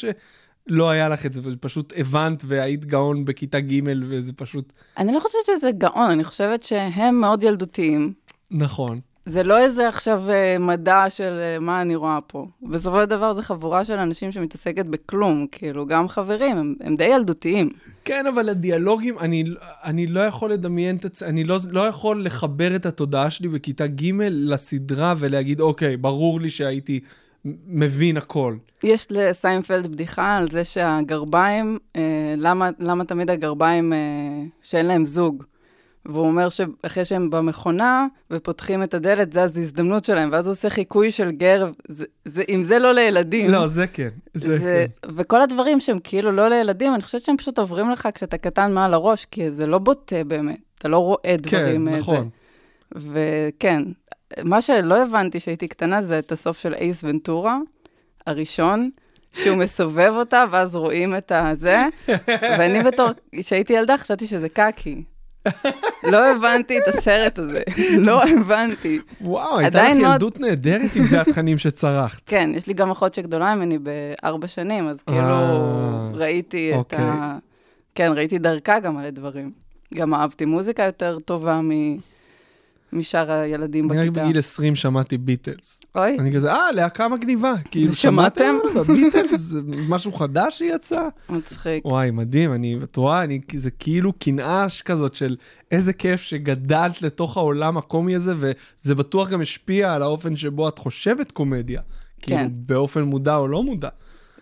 שלא היה לך את זה, ופשוט הבנת והיית גאון בכיתה ג' וזה פשוט... אני לא חושבת שזה גאון, אני חושבת שהם מאוד ילדותיים. נכון. זה לא איזה עכשיו אה, מדע של אה, מה אני רואה פה. בסופו של דבר זו חבורה של אנשים שמתעסקת בכלום, כאילו, גם חברים, הם, הם די ילדותיים. כן, אבל הדיאלוגים, אני, אני לא יכול לדמיין את עצמי, אני לא, לא יכול לחבר את התודעה שלי בכיתה ג' לסדרה ולהגיד, אוקיי, ברור לי שהייתי מבין הכל. יש לסיינפלד בדיחה על זה שהגרביים, אה, למה, למה תמיד הגרביים אה, שאין להם זוג? והוא אומר שאחרי שהם במכונה ופותחים את הדלת, זה אז הזדמנות שלהם, ואז הוא עושה חיקוי של גר, זה, זה, אם זה לא לילדים. לא, זה כן. זה, זה, כן. וכל הדברים שהם כאילו לא לילדים, אני חושבת שהם פשוט עוברים לך כשאתה קטן מעל הראש, כי זה לא בוטה באמת, אתה לא רואה דברים. כן, נכון. זה. וכן, מה שלא הבנתי כשהייתי קטנה זה את הסוף של אייס ונטורה, הראשון, שהוא מסובב אותה, ואז רואים את הזה, ואני בתור, כשהייתי ילדה חשבתי שזה קקי. לא הבנתי את הסרט הזה, לא הבנתי. וואו, הייתה לך ילדות נהדרת אם זה התכנים שצרחת. כן, יש לי גם אחות שגדולה ממני בארבע שנים, אז כאילו אה, ראיתי את אוקיי. ה... כן, ראיתי דרכה גם על הדברים. גם אהבתי מוזיקה יותר טובה מ... משאר הילדים אני רק בכיתה. בגיל 20 שמעתי ביטלס. אוי, אני כזה, אה, להקה מגניבה. כאילו, שמעתם? זה משהו חדש שיצא? מצחיק. וואי, מדהים, אני, את רואה, אני, זה כאילו קנאה כזאת של איזה כיף שגדלת לתוך העולם הקומי הזה, וזה בטוח גם השפיע על האופן שבו את חושבת קומדיה. כאילו, כן. באופן מודע או לא מודע.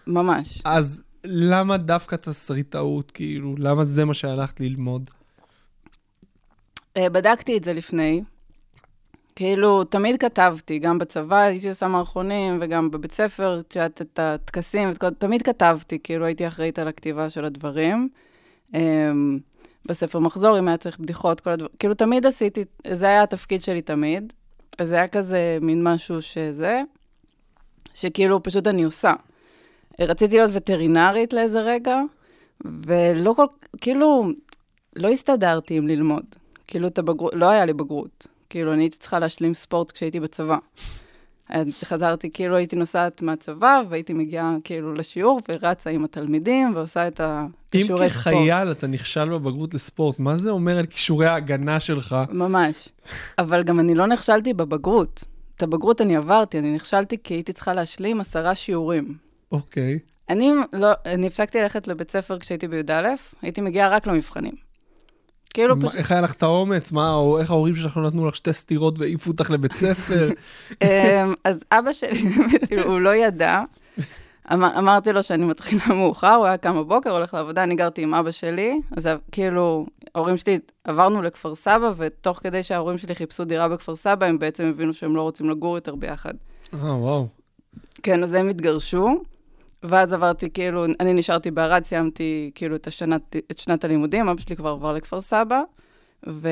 ממש. אז למה דווקא תסריטאות, כאילו, למה זה מה שהלכת ללמוד? אה, בדקתי את זה לפני. כאילו, תמיד כתבתי, גם בצבא הייתי עושה מערכונים, וגם בבית ספר, את יודעת, את הטקסים. תמיד כתבתי, כאילו הייתי אחראית על הכתיבה של הדברים. אמ, בספר מחזור, אם היה צריך בדיחות, כל הדברים, כאילו תמיד עשיתי, זה היה התפקיד שלי תמיד. אז זה היה כזה מין משהו שזה, שכאילו פשוט אני עושה. רציתי להיות וטרינרית לאיזה רגע, ולא כל, כאילו, לא הסתדרתי עם ללמוד. כאילו, את הבגרות, לא היה לי בגרות. כאילו, אני הייתי צריכה להשלים ספורט כשהייתי בצבא. חזרתי, כאילו הייתי נוסעת מהצבא, והייתי מגיעה כאילו לשיעור, ורצה עם התלמידים, ועושה את אם הכישורי ספורט. כחייל אתה נכשל בבגרות לספורט, מה זה אומר על כישורי ההגנה שלך? ממש. אבל גם אני לא נכשלתי בבגרות. את הבגרות אני עברתי, אני נכשלתי כי הייתי צריכה להשלים עשרה שיעורים. אוקיי. אני לא, אני הפסקתי ללכת לבית ספר כשהייתי בי"א, הייתי מגיעה רק למבחנים. כאילו פשוט, איך היה לך את האומץ? מה, או איך ההורים שלך לא נתנו לך שתי סטירות והעיפו אותך לבית ספר? אמ, אז אבא שלי, באמת, הוא לא ידע. אמר, אמרתי לו שאני מתחילה מאוחר, הוא היה קם בבוקר, הולך לעבודה, אני גרתי עם אבא שלי, אז כאילו, ההורים שלי, עברנו לכפר סבא, ותוך כדי שההורים שלי חיפשו דירה בכפר סבא, הם בעצם הבינו שהם לא רוצים לגור יותר ביחד. אה, וואו. כן, אז הם התגרשו, ואז עברתי, כאילו, אני נשארתי בערד, סיימתי כאילו את, השנת, את שנת הלימודים, אבא שלי כבר עבר לכפר סבא, ו...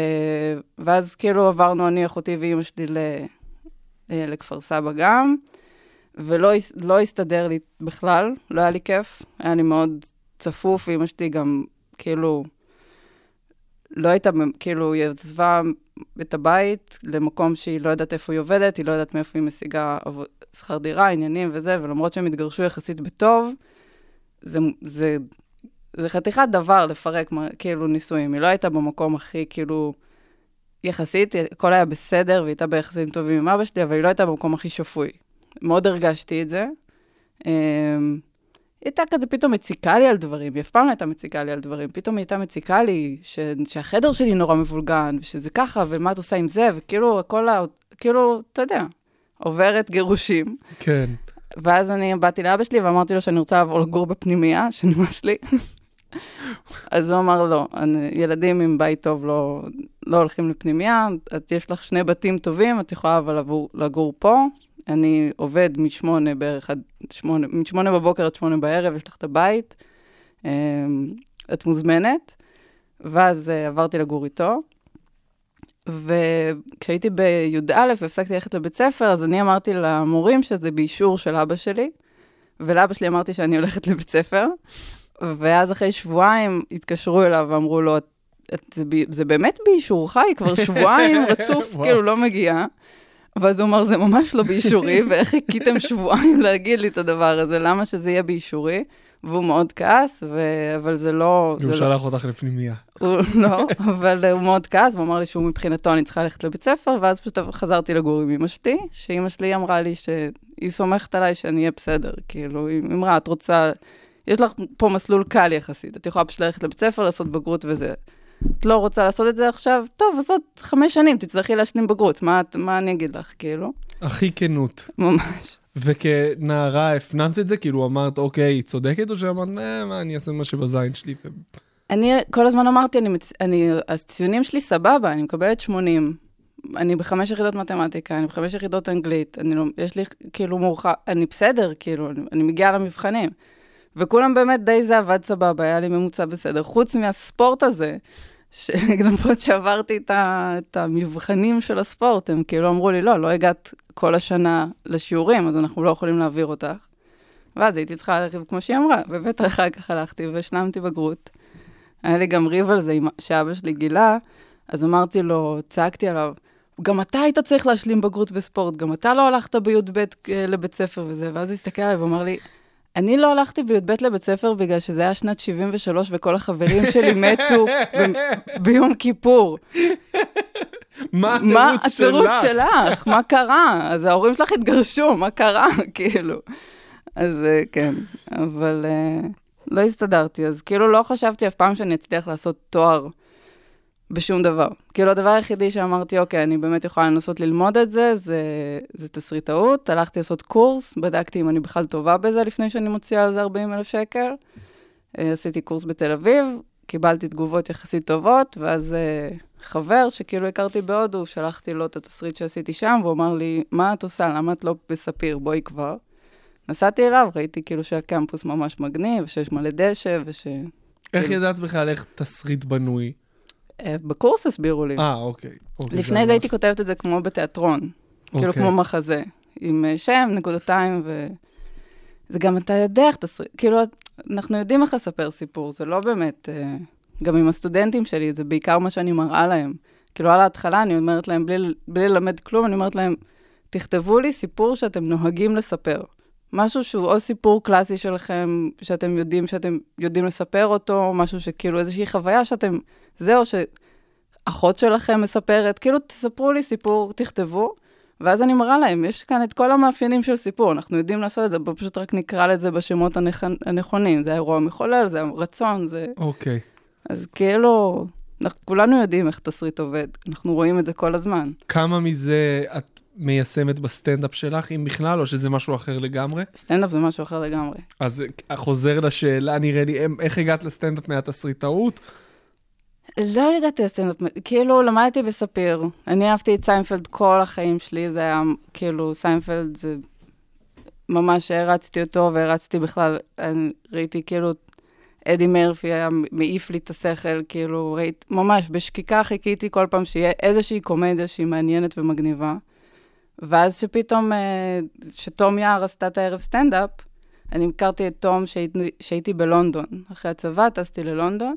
ואז כאילו עברנו אני, אחותי ואימא שלי ל... אה, לכפר סבא גם, ולא לא הסתדר לי בכלל, לא היה לי כיף, היה לי מאוד צפוף, ואימא שלי גם, כאילו, לא הייתה, כאילו, היא עזבה את הבית למקום שהיא לא יודעת איפה היא עובדת, היא לא יודעת מאיפה היא משיגה עבוד... שכר דירה, עניינים וזה, ולמרות שהם התגרשו יחסית בטוב, זה, זה, זה חתיכת דבר לפרק, כאילו, נישואים. היא לא הייתה במקום הכי, כאילו, יחסית, הכל היה בסדר, והיא הייתה ביחסים טובים עם אבא שלי, אבל היא לא הייתה במקום הכי שפוי. מאוד הרגשתי את זה. אמ, היא הייתה כזה פתאום מציקה לי על דברים, היא אף פעם לא הייתה מציקה לי על דברים, פתאום היא הייתה מציקה לי ש... שהחדר שלי נורא מבולגן, ושזה ככה, ומה את עושה עם זה, וכאילו, הכל, ה... כאילו, אתה יודע, עוברת גירושים. כן. ואז אני באתי לאבא שלי ואמרתי לו שאני רוצה לעבור לגור בפנימייה, שנמאס לי. אז הוא אמר, לא, אני, ילדים עם בית טוב לא, לא הולכים לפנימייה, את, יש לך שני בתים טובים, את יכולה אבל לגור, לגור פה. אני עובד משמונה בערך עד שמונה, משמונה בבוקר עד שמונה בערב, יש לך את הבית, אמ, את מוזמנת. ואז אה, עברתי לגור איתו. וכשהייתי בי"א והפסקתי ללכת לבית ספר, אז אני אמרתי למורים שזה באישור של אבא שלי, ולאבא שלי אמרתי שאני הולכת לבית ספר, ואז אחרי שבועיים התקשרו אליו ואמרו לו, "את- את, זה, זה באמת באישורך? היא כבר שבועיים רצוף. כאילו לא מגיעה. ואז הוא אמר, זה ממש לא באישורי, ואיך חיכיתם שבועיים להגיד לי את הדבר הזה, למה שזה יהיה באישורי? והוא מאוד כעס, ו... אבל זה לא... הוא זה לא... שלח אותך לפנימייה. הוא לא, אבל הוא מאוד כעס, והוא אמר לי שהוא מבחינתו אני צריכה ללכת לבית ספר, ואז פשוט חזרתי לגור עם אמא שלי, שאמא שלי אמרה לי שהיא סומכת עליי שאני אהיה בסדר, כאילו, היא אמרה, את רוצה, יש לך פה מסלול קל יחסית, את יכולה פשוט ללכת לבית ספר, לעשות בגרות וזה. את לא רוצה לעשות את זה עכשיו? טוב, אז עוד חמש שנים תצטרכי להשלים בגרות, מה, מה אני אגיד לך, כאילו? הכי כנות. ממש. וכנערה הפנמת את זה? כאילו אמרת, אוקיי, היא צודקת, או שאמרת, "אה, מה, אני אעשה מה שבזין שלי? אני כל הזמן אמרתי, אני. אני, הציונים שלי סבבה, אני מקבלת 80. אני בחמש יחידות מתמטיקה, אני בחמש יחידות אנגלית, אני לא, יש לי כאילו מורחב, אני בסדר, כאילו, אני, אני מגיעה למבחנים. וכולם באמת די זה עבד סבבה, היה לי ממוצע בסדר, חוץ מהספורט הזה, שלמרות שעברתי את, ה, את המבחנים של הספורט, הם כאילו אמרו לי, לא, לא הגעת כל השנה לשיעורים, אז אנחנו לא יכולים להעביר אותך. ואז הייתי צריכה ללכת כמו שהיא אמרה, ובטח אחר כך הלכתי והשלמתי בגרות. היה לי גם ריב על זה שאבא שלי גילה, אז אמרתי לו, צעקתי עליו, גם אתה היית צריך להשלים בגרות בספורט, גם אתה לא הלכת בי"ב אה, לבית ספר וזה, ואז הוא הסתכל עליי ואמר לי, אני לא הלכתי בי"ב לבית ספר בגלל שזה היה שנת 73 וכל החברים שלי מתו ב- ביום כיפור. מה מה התירוץ התירוץ שלך? שלך? מה קרה? אז ההורים שלך התגרשו, מה קרה? כאילו. אז אה, כן, אבל אה, לא הסתדרתי, אז כאילו לא חשבתי אף פעם שאני אצליח לעשות תואר בשום דבר. כאילו הדבר היחידי שאמרתי, אוקיי, אני באמת יכולה לנסות ללמוד את זה, זה, זה תסריטאות. הלכתי לעשות קורס, בדקתי אם אני בכלל טובה בזה לפני שאני מוציאה על זה 40 אלף שקל. אה, עשיתי קורס בתל אביב, קיבלתי תגובות יחסית טובות, ואז אה, חבר שכאילו הכרתי בהודו, שלחתי לו את התסריט שעשיתי שם, והוא אמר לי, מה את עושה? למה את לא בספיר? בואי כבר. נסעתי אליו, ראיתי כאילו שהקמפוס ממש מגניב, ושיש מלא דשא, וש... איך ידעת בכלל איך תסריט בנוי? אה, בקורס הסבירו לי. אה, אוקיי. אוקיי, לפני ממש- זה הייתי כותבת את זה כמו בתיאטרון, כאילו אוקיי. כמו מחזה, עם אה, שם, נקודתיים, ו... זה גם אתה יודע איך תסריט, כאילו, אנחנו יודעים איך לספר סיפור, זה לא באמת, אה, גם עם הסטודנטים שלי, זה בעיקר מה שאני מראה להם. כאילו, על ההתחלה אני אומרת להם, בלי, בלי ללמד כלום, אני אומרת להם, תכתבו לי סיפור שאתם נוהגים לספר. משהו שהוא או סיפור קלאסי שלכם, שאתם יודעים שאתם יודעים לספר אותו, משהו שכאילו איזושהי חוויה שאתם, זה או שאחות שלכם מספרת, כאילו תספרו לי סיפור, תכתבו, ואז אני מראה להם, יש כאן את כל המאפיינים של סיפור, אנחנו יודעים לעשות את זה, בוא פשוט רק נקרא לזה בשמות הנכ... הנכונים, זה האירוע המחולל, זה הרצון, זה... אוקיי. אז כאילו, אנחנו כולנו יודעים איך תסריט עובד, אנחנו רואים את זה כל הזמן. כמה מזה את מיישמת בסטנדאפ שלך, אם בכלל, או שזה משהו אחר לגמרי? סטנדאפ זה משהו אחר לגמרי. אז חוזר לשאלה, נראה לי, em- איך הגעת לסטנדאפ מהתסריטאות? לא הגעתי לסטנדאפ, כאילו למדתי בספיר. אני אהבתי את סיינפלד כל החיים שלי, זה היה כאילו, סיינפלד זה ממש הרצתי אותו והרצתי בכלל, אני ראיתי כאילו, אדי מרפי היה מעיף לי את השכל, כאילו, ראיתי, ממש בשקיקה חיכיתי כל פעם שיהיה איזושהי קומדיה שהיא מעניינת ומגניבה. ואז שפתאום, אה, שתום יערד עשתה את הערב סטנדאפ, אני הכרתי את תום שהייתי, שהייתי בלונדון. אחרי הצבא טסתי ללונדון.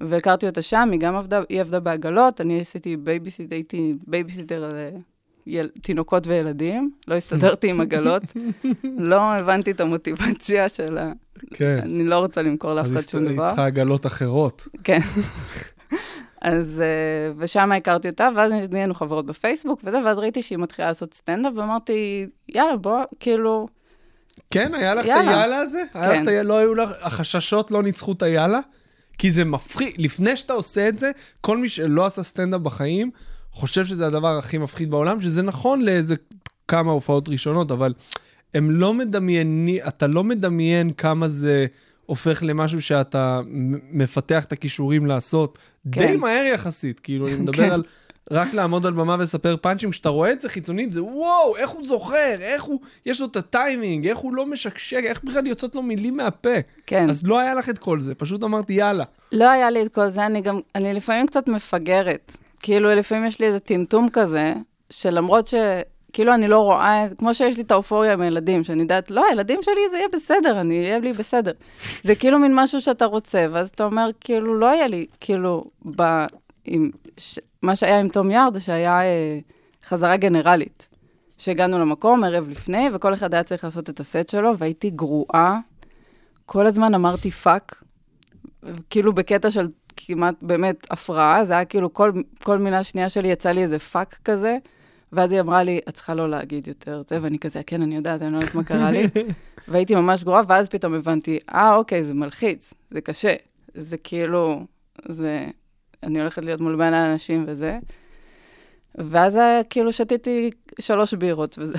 והכרתי אותה שם, היא גם עבדה, היא עבדה בעגלות, אני עשיתי בייביסיט, הייתי בייביסיטר לתינוקות וילדים, לא הסתדרתי עם עגלות, לא הבנתי את המוטיבציה של ה... כן. אני לא רוצה למכור לאף אז אחד היא שום היא דבר. צריכה עגלות אחרות. כן. אז, אה, ושם הכרתי אותה, ואז נהיינו חברות בפייסבוק וזה, ואז ראיתי שהיא מתחילה לעשות סטנדאפ, ואמרתי, יאללה, בוא, כאילו, כן, היה לך את יאללה. היאללה הזה? היה לך כן. את היאללה, לא היו לך, החששות לא ניצחו את היאללה? כי זה מפחיד, לפני שאתה עושה את זה, כל מי שלא עשה סטנדאפ בחיים, חושב שזה הדבר הכי מפחיד בעולם, שזה נכון לאיזה כמה הופעות ראשונות, אבל הם לא מדמיינים, אתה לא מדמיין כמה זה הופך למשהו שאתה מפתח את הכישורים לעשות כן. די מהר יחסית, כאילו, אני מדבר כן. על... רק לעמוד על במה ולספר פאנצ'ים, כשאתה רואה את זה חיצונית, זה וואו, איך הוא זוכר, איך הוא, יש לו את הטיימינג, איך הוא לא משקשק, איך בכלל יוצאות לו מילים מהפה. כן. אז לא היה לך את כל זה, פשוט אמרתי, יאללה. לא היה לי את כל זה, אני גם, אני לפעמים קצת מפגרת. כאילו, לפעמים יש לי איזה טמטום כזה, שלמרות ש... כאילו, אני לא רואה, כמו שיש לי את האופוריה עם הילדים, שאני יודעת, לא, הילדים שלי זה יהיה בסדר, אני אהיה לי בסדר. זה כאילו מין משהו שאתה רוצה, ואז אתה אומר, כאילו, לא יהיה לי, כאילו, ב... עם... ש... מה שהיה עם תום יערד, זה שהיה אה, חזרה גנרלית. שהגענו למקום ערב לפני, וכל אחד היה צריך לעשות את הסט שלו, והייתי גרועה. כל הזמן אמרתי fuck, כאילו בקטע של כמעט באמת הפרעה, זה היה כאילו כל, כל מילה שנייה שלי יצא לי איזה fuck כזה, ואז היא אמרה לי, את צריכה לא להגיד יותר את זה, ואני כזה, כן, אני יודעת, אני לא יודעת מה קרה לי. והייתי ממש גרועה, ואז פתאום הבנתי, אה, אוקיי, זה מלחיץ, זה קשה, זה כאילו, זה, אני הולכת להיות מול בין האנשים וזה. ואז כאילו שתיתי שלוש בירות, וזה,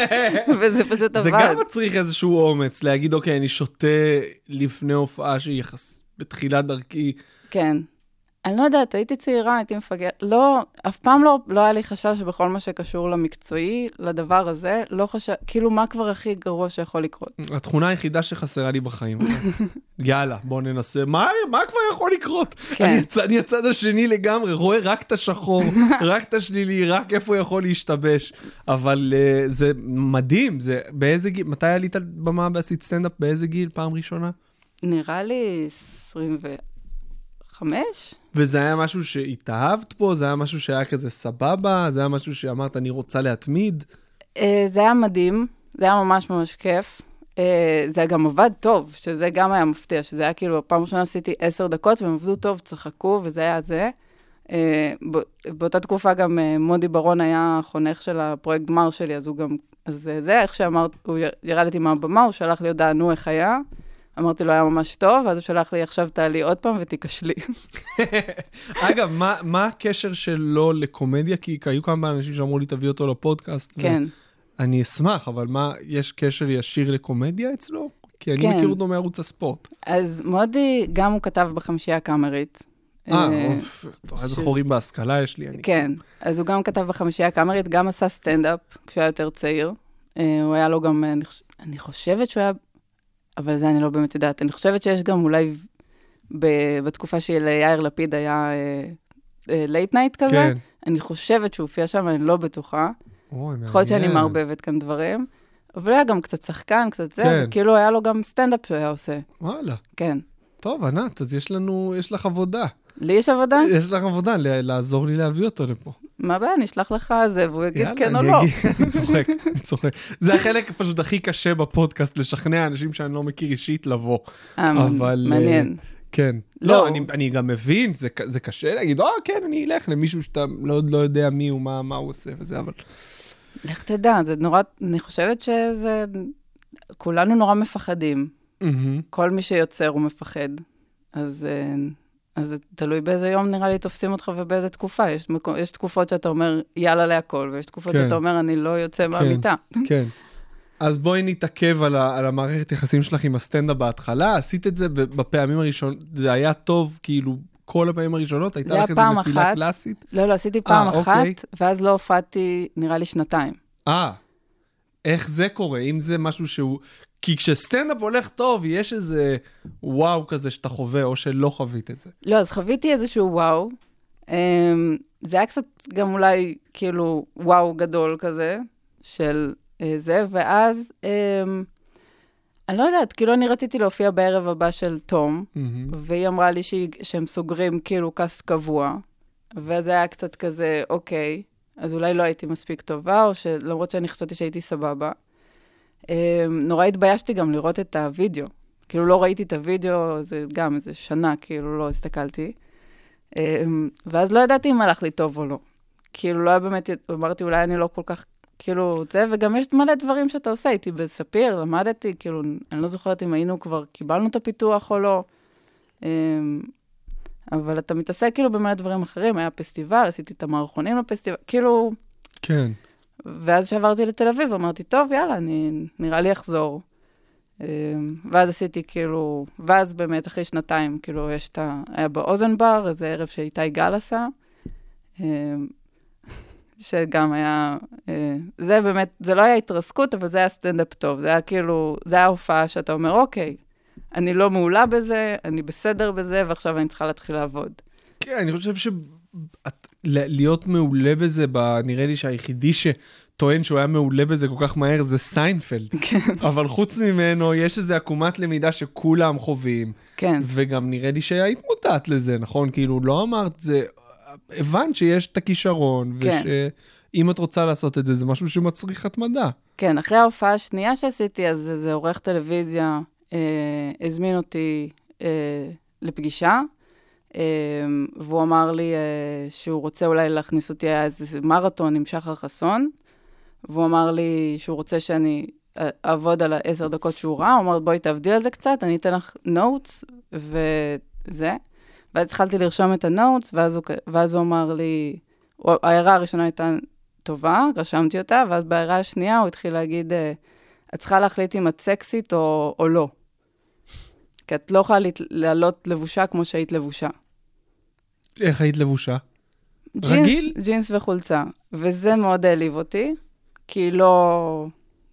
וזה פשוט זה עבד. גם מצריך איזשהו אומץ, להגיד, אוקיי, אני שותה לפני הופעה שהיא יחס... בתחילת דרכי. כן. אני לא יודעת, הייתי צעירה, הייתי מפגרת. לא, אף פעם לא, לא היה לי חשש בכל מה שקשור למקצועי, לדבר הזה. לא חשש, כאילו, מה כבר הכי גרוע שיכול לקרות? התכונה היחידה שחסרה לי בחיים. יאללה, בוא ננסה. מה, מה כבר יכול לקרות? כן. אני, הצ... אני הצד השני לגמרי, רואה רק את השחור, רק את השלילי, רק איפה יכול להשתבש. אבל uh, זה מדהים, זה באיזה גיל, מתי עלית על במה ועשית סטנדאפ? באיזה גיל? פעם ראשונה? נראה לי 25? וזה היה משהו שהתאהבת בו? זה היה משהו שהיה כזה סבבה? זה היה משהו שאמרת, אני רוצה להתמיד? אה, זה היה מדהים, זה היה ממש ממש כיף. אה, זה גם עבד טוב, שזה גם היה מפתיע, שזה היה כאילו, פעם ראשונה עשיתי עשר דקות והם עבדו טוב, צחקו, וזה היה זה. אה, באותה תקופה גם מודי ברון היה חונך של הפרויקט גמר שלי, אז הוא גם, אז זה, איך שאמרת, הוא ירדתי מהבמה, הוא שלח לי הודעה, נו, איך היה? אמרתי לו, היה ממש טוב, ואז הוא שלח לי, עכשיו תעלי עוד פעם ותיכשלי. אגב, מה, מה הקשר שלו לקומדיה? כי היו כמה אנשים שאמרו לי, תביא אותו לפודקאסט. כן. אני אשמח, אבל מה, יש קשר ישיר לקומדיה אצלו? כי אני כן. מכיר אותו מערוץ הספורט. אז מודי, גם הוא כתב בחמישייה הקאמרית. אה, אוף, אתה רואה איזה חורים בהשכלה יש לי. אני- כן, אז הוא גם כתב בחמישייה הקאמרית, גם עשה סטנדאפ כשהוא היה יותר צעיר. אה, הוא היה לו גם, חוש... אני חושבת שהוא היה, אבל זה אני לא באמת יודעת. אני חושבת שיש גם אולי ב... בתקופה שליאיר לפיד היה late night כזה. כן. אני חושבת שהוא הופיע שם, אני לא בטוחה. אוי, יכול להיות שאני מעניין. מערבבת כאן דברים. אבל היה גם קצת שחקן, קצת זה, כן. וכאילו היה לו גם סטנדאפ שהוא היה עושה. וואלה. כן. טוב, ענת, אז יש לנו, יש לך עבודה. לי יש עבודה? יש לך עבודה, לעזור לי להביא אותו לפה. מה הבעיה? אני אשלח לך זה, והוא יגיד יאללה, כן או לא. אני צוחק, אני צוחק. זה החלק פשוט הכי קשה בפודקאסט, לשכנע אנשים שאני לא מכיר אישית לבוא. אה, אבל, מעניין. כן. לא. לא, אני, אני גם מבין, זה, זה קשה להגיד, אה, כן, אני אלך למישהו שאתה לא, לא יודע מי הוא, מה, מה הוא עושה וזה, אבל... לך תדע, זה נורא, אני חושבת שזה, כולנו נורא מפחדים. מהמם. כל מי שיוצר הוא מפחד. אז, אה, אז זה תלוי באיזה יום נראה לי תופסים אותך ובאיזה תקופה. יש, יש תקופות שאתה אומר, יאללה להכל, ויש תקופות כן. שאתה אומר, אני לא יוצא מהמיטה. כן. אז בואי נתעכב על, ה, על המערכת יחסים שלך עם הסטנדאפ בהתחלה, עשית את זה בפעמים הראשונות, זה היה טוב, כאילו, כל הפעמים הראשונות? הייתה לך איזו נפילה אחת. קלאסית? לא, לא, עשיתי פעם אה, אחת, אוקיי. ואז לא הופעתי, נראה לי שנתיים. אה, איך זה קורה? אם זה משהו שהוא... כי כשסטנדאפ הולך טוב, יש איזה וואו כזה שאתה חווה, או שלא חווית את זה. לא, אז חוויתי איזשהו וואו. Um, זה היה קצת גם אולי כאילו וואו גדול כזה, של uh, זה, ואז um, אני לא יודעת, כאילו אני רציתי להופיע בערב הבא של תום, מהמם. והיא אמרה לי שהיא, שהם סוגרים כאילו קאסט קבוע, וזה היה קצת כזה, אוקיי, אז אולי לא הייתי מספיק טובה, או שלמרות שאני חשבתי שהייתי סבבה. Um, נורא התביישתי גם לראות את הוידאו. כאילו לא ראיתי את הוידאו, זה גם איזה שנה, כאילו לא הסתכלתי. Um, ואז לא ידעתי אם הלך לי טוב או לא. כאילו לא היה באמת, אמרתי אולי אני לא כל כך, כאילו זה, וגם יש מלא דברים שאתה עושה. הייתי בספיר, למדתי, כאילו, אני לא זוכרת אם היינו כבר, קיבלנו את הפיתוח או לא. Um, אבל אתה מתעסק כאילו במלא דברים אחרים, היה פסטיבל, עשיתי את המערכונים לפסטיבל, כאילו, כן. ואז כשעברתי לתל אביב, אמרתי, טוב, יאללה, אני נראה לי אחזור. אמ, ואז עשיתי כאילו, ואז באמת אחרי שנתיים, כאילו, יש את ה... היה באוזן בר, איזה ערב שאיתי גל עשה, אמ, שגם היה, אה, זה באמת, זה לא היה התרסקות, אבל זה היה סטנדאפ טוב. זה היה כאילו, זה היה הופעה שאתה אומר, אוקיי, אני לא מעולה בזה, אני בסדר בזה, ועכשיו אני צריכה להתחיל לעבוד. כן, אני חושב שלהיות מעולה בזה, ב- נראה לי שהיחידי שטוען שהוא היה מעולה בזה כל כך מהר זה סיינפלד. כן. אבל חוץ ממנו, יש איזו עקומת למידה שכולם חווים, כן, וגם נראה לי שהיית מודעת לזה, נכון? כאילו, לא אמרת זה, הבנת שיש את הכישרון, כן. ושאם את רוצה לעשות את זה, זה משהו שמצריך התמדה. כן, אחרי ההופעה השנייה שעשיתי, אז איזה עורך טלוויזיה אה, הזמין אותי אה, לפגישה, והוא אמר לי אה, שהוא רוצה אולי להכניס אותי, היה איזה מרתון עם שחר חסון, והוא אמר לי שהוא רוצה שאני אה, אעבוד על העשר דקות שהוא ראה, הוא אמר, בואי תעבדי על זה קצת, אני אתן לך נוטס, וזה. ואז התחלתי לרשום את ה notes, ואז הוא, ואז הוא אמר לי, ההערה הראשונה הייתה טובה, רשמתי אותה, ואז בהערה השנייה הוא התחיל להגיד, אה, את צריכה להחליט אם את סקסית או, או לא. כי את לא יכולה לעלות לבושה כמו שהיית לבושה. איך היית לבושה? ג'ינס, רגיל? ג'ינס וחולצה. וזה מאוד העליב אותי, כי לא,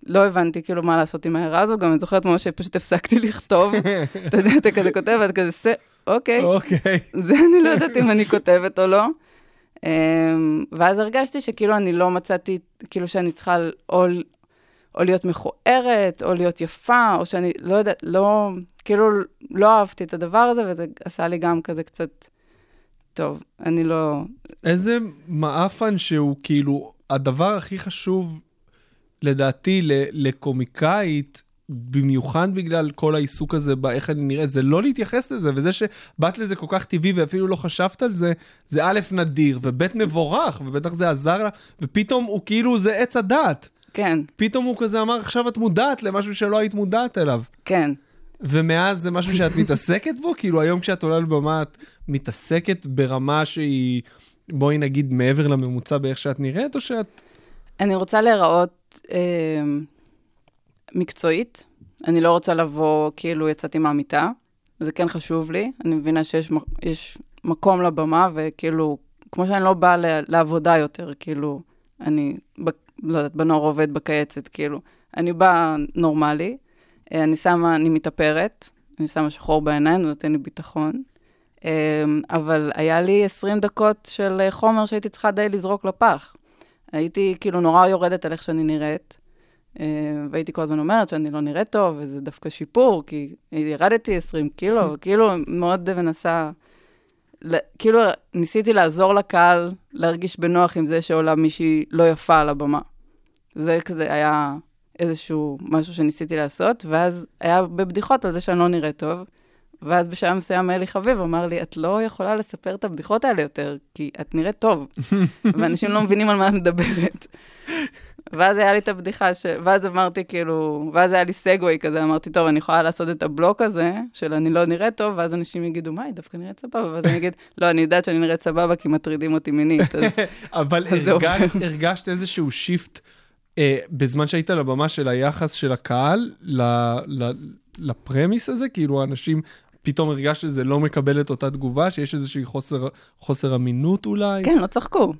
לא הבנתי כאילו מה לעשות עם ההערה הזו, גם אני זוכרת ממש שפשוט הפסקתי לכתוב. אתה יודע, אתה כזה כותב, ואת כזה, "ס- אוקיי. אוקיי. זה אני לא יודעת אם אני כותבת או לא. אמ, ואז הרגשתי שכאילו אני לא מצאתי, כאילו שאני צריכה או, או להיות מכוערת, או להיות יפה, או שאני לא יודעת, לא, כאילו לא אהבתי את הדבר הזה, וזה עשה לי גם כזה קצת, טוב, אני לא... איזה מעפן שהוא כאילו הדבר הכי חשוב לדעתי לקומיקאית, במיוחד בגלל כל העיסוק הזה באיך אני נראה, זה לא להתייחס לזה, וזה שבאת לזה כל כך טבעי ואפילו לא חשבת על זה, זה א', נדיר, וב', מבורך, ובטח זה עזר לה, ופתאום הוא כאילו, זה עץ הדעת. כן, פתאום הוא כזה אמר, עכשיו את מודעת למשהו שלא היית מודעת אליו. כן. ומאז זה משהו שאת מתעסקת בו? כאילו היום כשאת עולה לבמה את מתעסקת ברמה שהיא, בואי נגיד, מעבר לממוצע באיך שאת נראית, או שאת... אני רוצה להיראות אה, מקצועית. אני לא רוצה לבוא כאילו יצאתי מהמיטה. זה כן חשוב לי. אני מבינה שיש מקום לבמה, וכאילו, כמו שאני לא באה לעבודה יותר, כאילו, אני, ב, לא יודעת, בנוער עובד בקייצת, כאילו. אני באה נורמלי, אני שמה, אני מתאפרת, אני שמה שחור בעיניים, זה נותן לי ביטחון. אה, אבל היה לי 20 דקות של אה, חומר שהייתי צריכה די לזרוק לפח. הייתי כאילו נורא יורדת על איך שאני נראית, אה, והייתי כל הזמן אומרת שאני לא נראית טוב, וזה דווקא שיפור, כי ירדתי 20 קילו, וכאילו מאוד מנסה, כאילו ניסיתי לעזור לקהל להרגיש בנוח עם זה שעולה מישהי לא יפה על הבמה. זה כזה היה איזשהו משהו שניסיתי לעשות, ואז היה בבדיחות על זה שאני לא נראית טוב, ואז בשעה מסוים אלי חביב אמר לי, את לא יכולה לספר את הבדיחות האלה יותר, כי את נראית טוב. ואנשים לא מבינים על מה את מדברת. ואז היה לי את הבדיחה, ש... ואז אמרתי כאילו, ואז היה לי סגווי כזה, אמרתי, טוב, אני יכולה לעשות את הבלוק הזה, של אני לא נראית טוב, ואז אנשים יגידו, מה, היא דווקא נראית סבבה, ואז אני אגיד, לא, אני יודעת שאני נראית סבבה, כי מטרידים אותי מינית, אז אבל הרגשת, הרגשת איזשהו שיפט אה, בזמן שהיית על הבמה של היחס של הקהל ל, ל, לפרמיס הזה? כאילו, אנשים, פתאום הרגשת שזה לא מקבל את אותה תגובה, שיש איזושהי חוסר, חוסר אמינות אולי? כן, לא צחקו.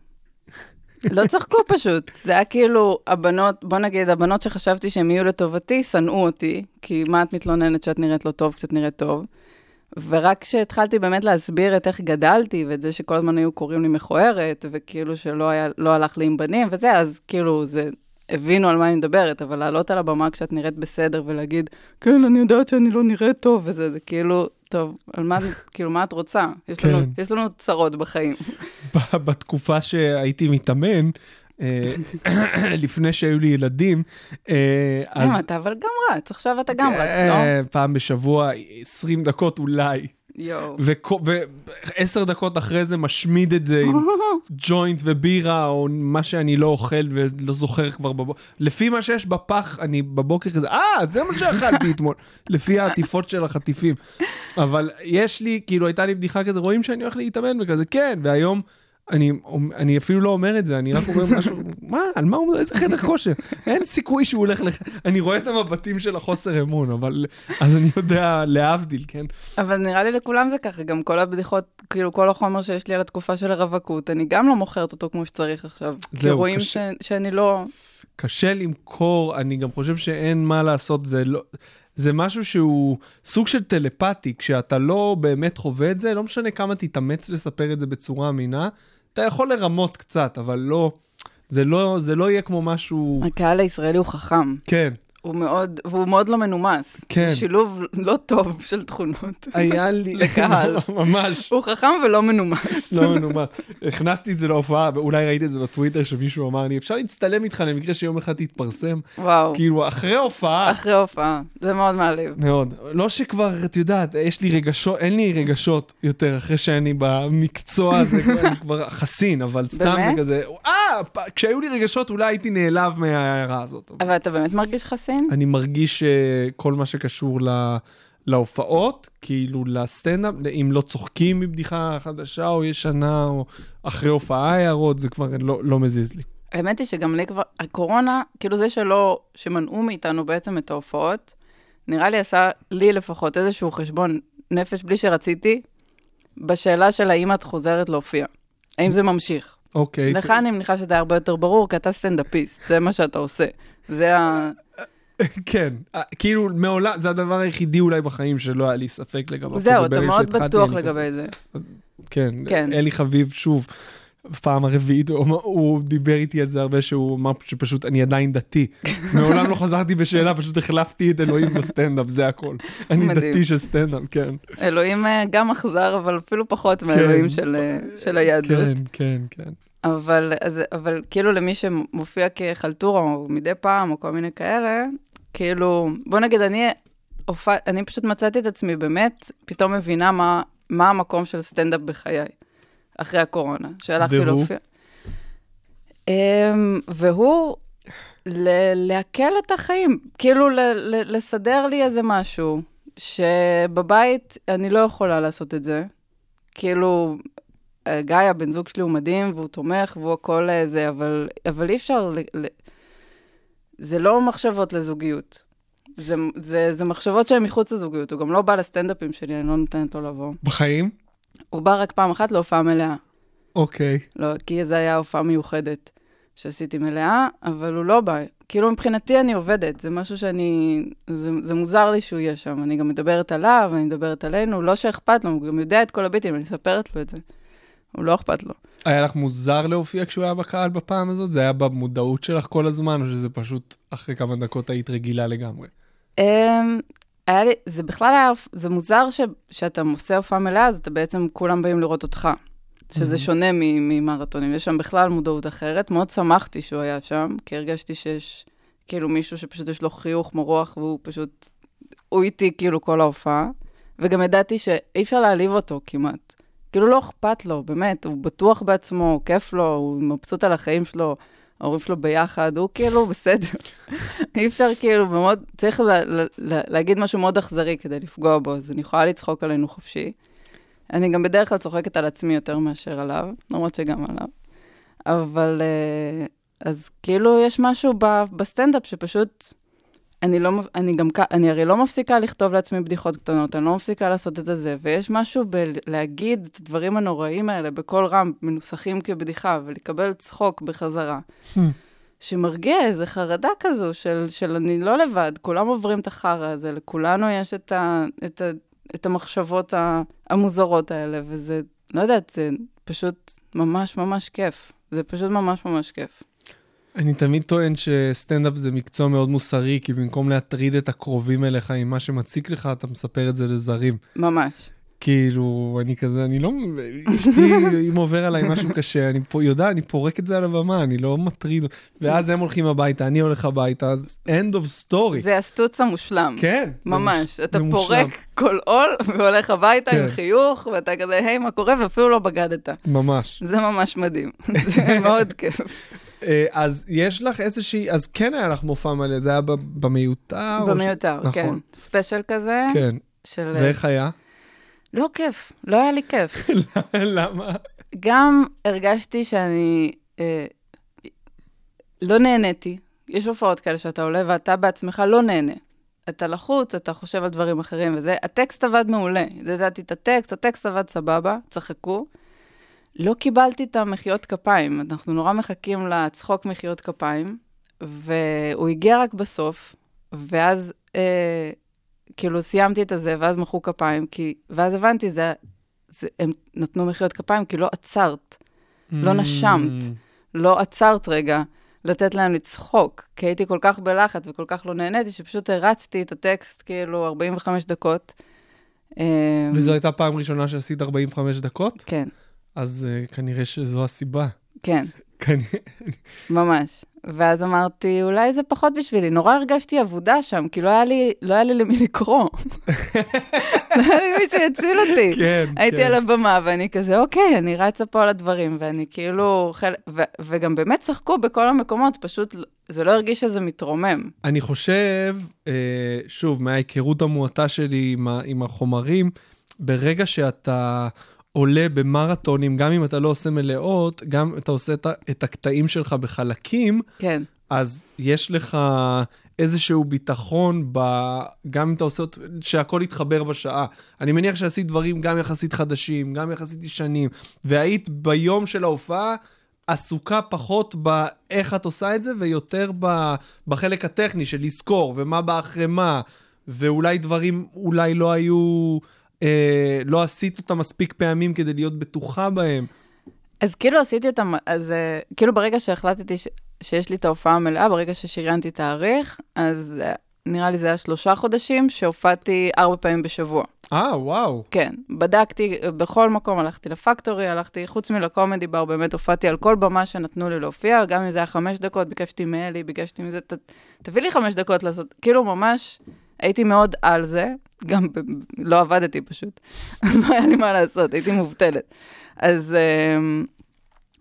לא צחקו פשוט. זה היה כאילו, הבנות, בוא נגיד, הבנות שחשבתי שהן יהיו לטובתי, שנאו אותי, כי מה את מתלוננת שאת נראית לא טוב כשאת נראית טוב? ורק כשהתחלתי באמת להסביר את איך גדלתי, ואת זה שכל הזמן היו קוראים לי מכוערת, וכאילו שלא היה, לא הלך לי עם בנים וזה, אז כאילו, זה, הבינו על מה אני מדברת, אבל לעלות על הבמה כשאת נראית בסדר ולהגיד, כן, אני יודעת שאני לא נראית טוב, וזה זה כאילו, טוב, על מה, כאילו, מה את רוצה? יש, כן. לנו, יש לנו צרות בחיים. בתקופה שהייתי מתאמן, אה, לפני שהיו לי ילדים, אה, אז... למה, אתה אבל גם רץ, עכשיו אתה גם רץ, לא? אה, פעם בשבוע, 20 דקות אולי. ועשר דקות אחרי זה משמיד את זה עם ג'וינט ובירה, או מה שאני לא אוכל ולא זוכר כבר בבוקר. לפי מה שיש בפח, אני בבוקר כזה, אה, זה מה שאכלתי אתמול. לפי העטיפות של החטיפים. אבל יש לי, כאילו, הייתה לי בדיחה כזה, רואים שאני הולך להתאמן וכזה, כן, והיום... אני, אני אפילו לא אומר את זה, אני רק אומר משהו, מה, על מה הוא איזה חדר כושר? אין סיכוי שהוא הולך לח... אני רואה את המבטים של החוסר אמון, אבל... אז אני יודע, להבדיל, כן? אבל נראה לי לכולם זה ככה, גם כל הבדיחות, כאילו כל החומר שיש לי על התקופה של הרווקות, אני גם לא מוכרת אותו כמו שצריך עכשיו. כי זהו, רואים קשה. ש- שאני לא... קשה למכור, אני גם חושב שאין מה לעשות, זה לא... זה משהו שהוא סוג של טלפתי, כשאתה לא באמת חווה את זה, לא משנה כמה תתאמץ לספר את זה בצורה אמינה, אתה יכול לרמות קצת, אבל לא, זה לא, זה לא יהיה כמו משהו, הקהל הישראלי הוא חכם, כן, הוא מאוד, והוא מאוד לא מנומס. כן. זה שילוב לא טוב של תכונות. היה לי, לקהל. ממש, הוא חכם ולא מנומס. לא מנומס. הכנסתי את זה להופעה, ואולי ראיתי את זה בטוויטר, שמישהו אמר לי, אפשר להצטלם איתך למקרה שיום אחד תתפרסם, וואו, כאילו, אחרי הופעה, אחרי הופעה, זה מאוד מעליב. מאוד. לא שכבר, את יודעת, יש לי רגשות, אין לי רגשות יותר אחרי שאני במקצוע הזה, אני כבר חסין, אבל סתם זה באמת? כזה, אה, פ- כשהיו לי רגשות אולי הייתי נעלב מההערה הזאת. אבל אתה באמת מרגיש חסין? אני מרגיש אה, כל מה שקשור ל... להופעות, כאילו לסטנדאפ, אם לא צוחקים מבדיחה חדשה או ישנה, או אחרי הופעה הערות, זה כבר לא, לא מזיז לי. האמת היא שגם לי כבר, הקורונה, כאילו זה שלא, שמנעו מאיתנו בעצם את ההופעות, נראה לי עשה לי לפחות איזשהו חשבון נפש בלי שרציתי, בשאלה של האם את חוזרת להופיע. האם זה ממשיך? אוקיי. לך אני מניחה שזה היה הרבה יותר ברור, כי אתה סטנדאפיסט, זה מה שאתה עושה. זה ה... כן, אה, כאילו מעולם, זה הדבר היחידי אולי בחיים שלא היה לי ספק לגביו. זהו, אתה מאוד בטוח לגבי זה. כן, כן. אלי חביב, שוב, בפעם הרביעית, הוא, הוא דיבר איתי על זה הרבה, שהוא אמר שפשוט אני עדיין דתי. מעולם לא חזרתי בשאלה, פשוט החלפתי את אלוהים בסטנדאפ, זה הכל. אני מדהים. דתי של סטנדאפ, כן. אלוהים אה, גם אכזר, אבל אפילו פחות מהאלוהים של, אה, של היהדות. כן, כן, כן. אבל, אז, אבל כאילו למי שמופיע כחלטורה, או מדי פעם, או כל מיני כאלה, כאילו, בוא נגיד, אני, הופע, אני פשוט מצאתי את עצמי באמת, פתאום מבינה מה, מה המקום של סטנדאפ בחיי, אחרי הקורונה, שהלכתי והוא? להופיע. Um, והוא ל- לעכל את החיים, כאילו ל- ל- לסדר לי איזה משהו, שבבית אני לא יכולה לעשות את זה. כאילו, אה, גיא, הבן זוג שלי הוא מדהים, והוא תומך, והוא הכל אה, זה, אבל, אבל אי אפשר, ל, ל, זה לא מחשבות לזוגיות. זה, זה, זה מחשבות שהן מחוץ לזוגיות. הוא גם לא בא לסטנדאפים שלי, אני לא נותנת לו לבוא. בחיים? הוא בא רק פעם אחת להופעה מלאה. אוקיי. לא, כי זו הייתה הופעה מיוחדת שעשיתי מלאה, אבל הוא לא בא. כאילו, מבחינתי אני עובדת, זה משהו שאני... זה, זה מוזר לי שהוא יהיה שם. אני גם מדברת עליו, אני מדברת עלינו, לא שאכפת לו, הוא גם יודע את כל הביטים, אני מספרת לו את זה. הוא לא אכפת לו. היה לך מוזר להופיע כשהוא היה בקהל בפעם הזאת? זה היה במודעות שלך כל הזמן, או שזה פשוט אחרי כמה דקות היית רגילה לגמרי? Um, היה לי, זה בכלל היה, זה מוזר ש, שאתה עושה הופעה מלאה, אז אתה בעצם, כולם באים לראות אותך. שזה Mhm. שונה ממרתונים, יש שם בכלל מודעות אחרת. מאוד שמחתי שהוא היה שם, כי הרגשתי שיש כאילו מישהו שפשוט יש לו חיוך מרוח, והוא פשוט, הוא איתי כאילו כל ההופעה. וגם ידעתי שאי אפשר להעליב אותו כמעט. כאילו לא אכפת לו, באמת, הוא בטוח בעצמו, כיף לו, הוא מבסוט על החיים שלו. ההורים שלו ביחד, הוא כאילו בסדר. אי אפשר כאילו, מאוד, צריך לה, לה, לה, להגיד משהו מאוד אכזרי כדי לפגוע בו, אז אני יכולה לצחוק עלינו חופשי. אני גם בדרך כלל צוחקת על עצמי יותר מאשר עליו, למרות שגם עליו. אבל אה, אז כאילו יש משהו ב- בסטנדאפ שפשוט, אני לא, אני גם, אני הרי לא מפסיקה לכתוב לעצמי בדיחות קטנות, אני לא מפסיקה לעשות את זה, ויש משהו בלהגיד את הדברים הנוראים האלה בקול רם, מנוסחים כבדיחה, ולקבל צחוק בחזרה. שמרגיע איזו חרדה כזו של, של אני לא לבד, כולם עוברים את החרא הזה, לכולנו יש את, ה, את, ה, את המחשבות המוזרות האלה, וזה, לא יודעת, זה פשוט ממש ממש כיף. זה פשוט ממש ממש כיף. אני תמיד טוען שסטנדאפ זה מקצוע מאוד מוסרי, כי במקום להטריד את הקרובים אליך עם מה שמציק לך, אתה מספר את זה לזרים. ממש. כאילו, אני כזה, אני לא... אשתי, אם עובר עליי משהו קשה, אני פה, יודע, אני פורק את זה על הבמה, אני לא מטריד. ואז הם הולכים הביתה, אני הולך הביתה, אז end of story. זה הסטוץ המושלם. כן. ממש. אתה פורק. כל עול והולך הביתה עם כן. חיוך, ואתה כזה, היי, מה קורה? ואפילו לא בגדת. ממש. זה ממש מדהים. זה מאוד כיף. אה, אז יש לך איזושהי, אז כן היה לך מופע מלא, זה היה במיותר? או ש- במיותר, כן. נכון. ספיישל כזה, כן. של... ואיך היה? לא כיף, לא היה לי כיף. למה? גם הרגשתי שאני אה, לא נהניתי. יש הופעות כאלה שאתה עולה ואתה בעצמך לא נהנה. אתה לחוץ, אתה חושב על דברים אחרים וזה. הטקסט עבד מעולה. ידעתי את הטקסט, הטקסט עבד סבבה, צחקו. לא קיבלתי את המחיאות כפיים. אנחנו נורא מחכים לצחוק מחיאות כפיים, והוא הגיע רק בסוף, ואז אה, כאילו סיימתי את הזה, ואז מחאו כפיים, כי... ואז הבנתי, זה, זה, הם נתנו מחיאות כפיים כי לא עצרת. לא נשמת. לא עצרת רגע לתת להם לצחוק, כי הייתי כל כך בלחץ וכל כך לא נהניתי, שפשוט הרצתי את הטקסט כאילו 45 דקות. וזו הייתה פעם ראשונה שעשית 45 דקות? כן, אז uh, כנראה שזו הסיבה. כן, כנראה... ממש. ואז אמרתי, אולי זה פחות בשבילי. נורא הרגשתי אבודה שם, כי לא היה לי, לא היה לי למי לקרוא. לא היה לי מי שיציל אותי. כן, הייתי כן. על הבמה, ואני כזה, אוקיי, אני רצה פה על הדברים, ואני כאילו, חל... ו- וגם באמת צחקו בכל המקומות, פשוט זה לא הרגיש שזה מתרומם. אני חושב, אה, שוב, מההיכרות המועטה שלי עם, ה- עם החומרים, ברגע שאתה עולה במרתונים, גם אם אתה לא עושה מלאות, גם אתה עושה את, הקטעים שלך בחלקים, כן, אז יש לך איזשהו ביטחון, ב... גם אם אתה עושה, שהכל יתחבר בשעה. אני מניח שעשית דברים גם יחסית חדשים, גם יחסית ישנים, והיית ביום של ההופעה עסוקה פחות באיך את עושה את זה, ויותר ב... בחלק הטכני של לזכור, ומה בא אחרי מה, ואולי דברים אולי לא היו... אה, לא עשית אותם מספיק פעמים כדי להיות בטוחה בהם. אז כאילו עשיתי אותם, אז אה, כאילו ברגע שהחלטתי ש... שיש לי את ההופעה המלאה, ברגע ששריינתי תאריך, אז אה, נראה לי זה היה שלושה חודשים שהופעתי ארבע פעמים בשבוע. אה, וואו. כן, בדקתי אה, בכל מקום, הלכתי לפקטורי, הלכתי, חוץ מלקומדי בר, באמת הופעתי על כל במה שנתנו לי להופיע, גם אם זה היה חמש דקות, ביקשתי מאלי, ביקשתי מזה, ת, תביא לי חמש דקות לעשות, כאילו ממש הייתי מאוד על זה, גם ב, לא עבדתי פשוט, לא היה לי מה לעשות, הייתי מובטלת. אז, אמ,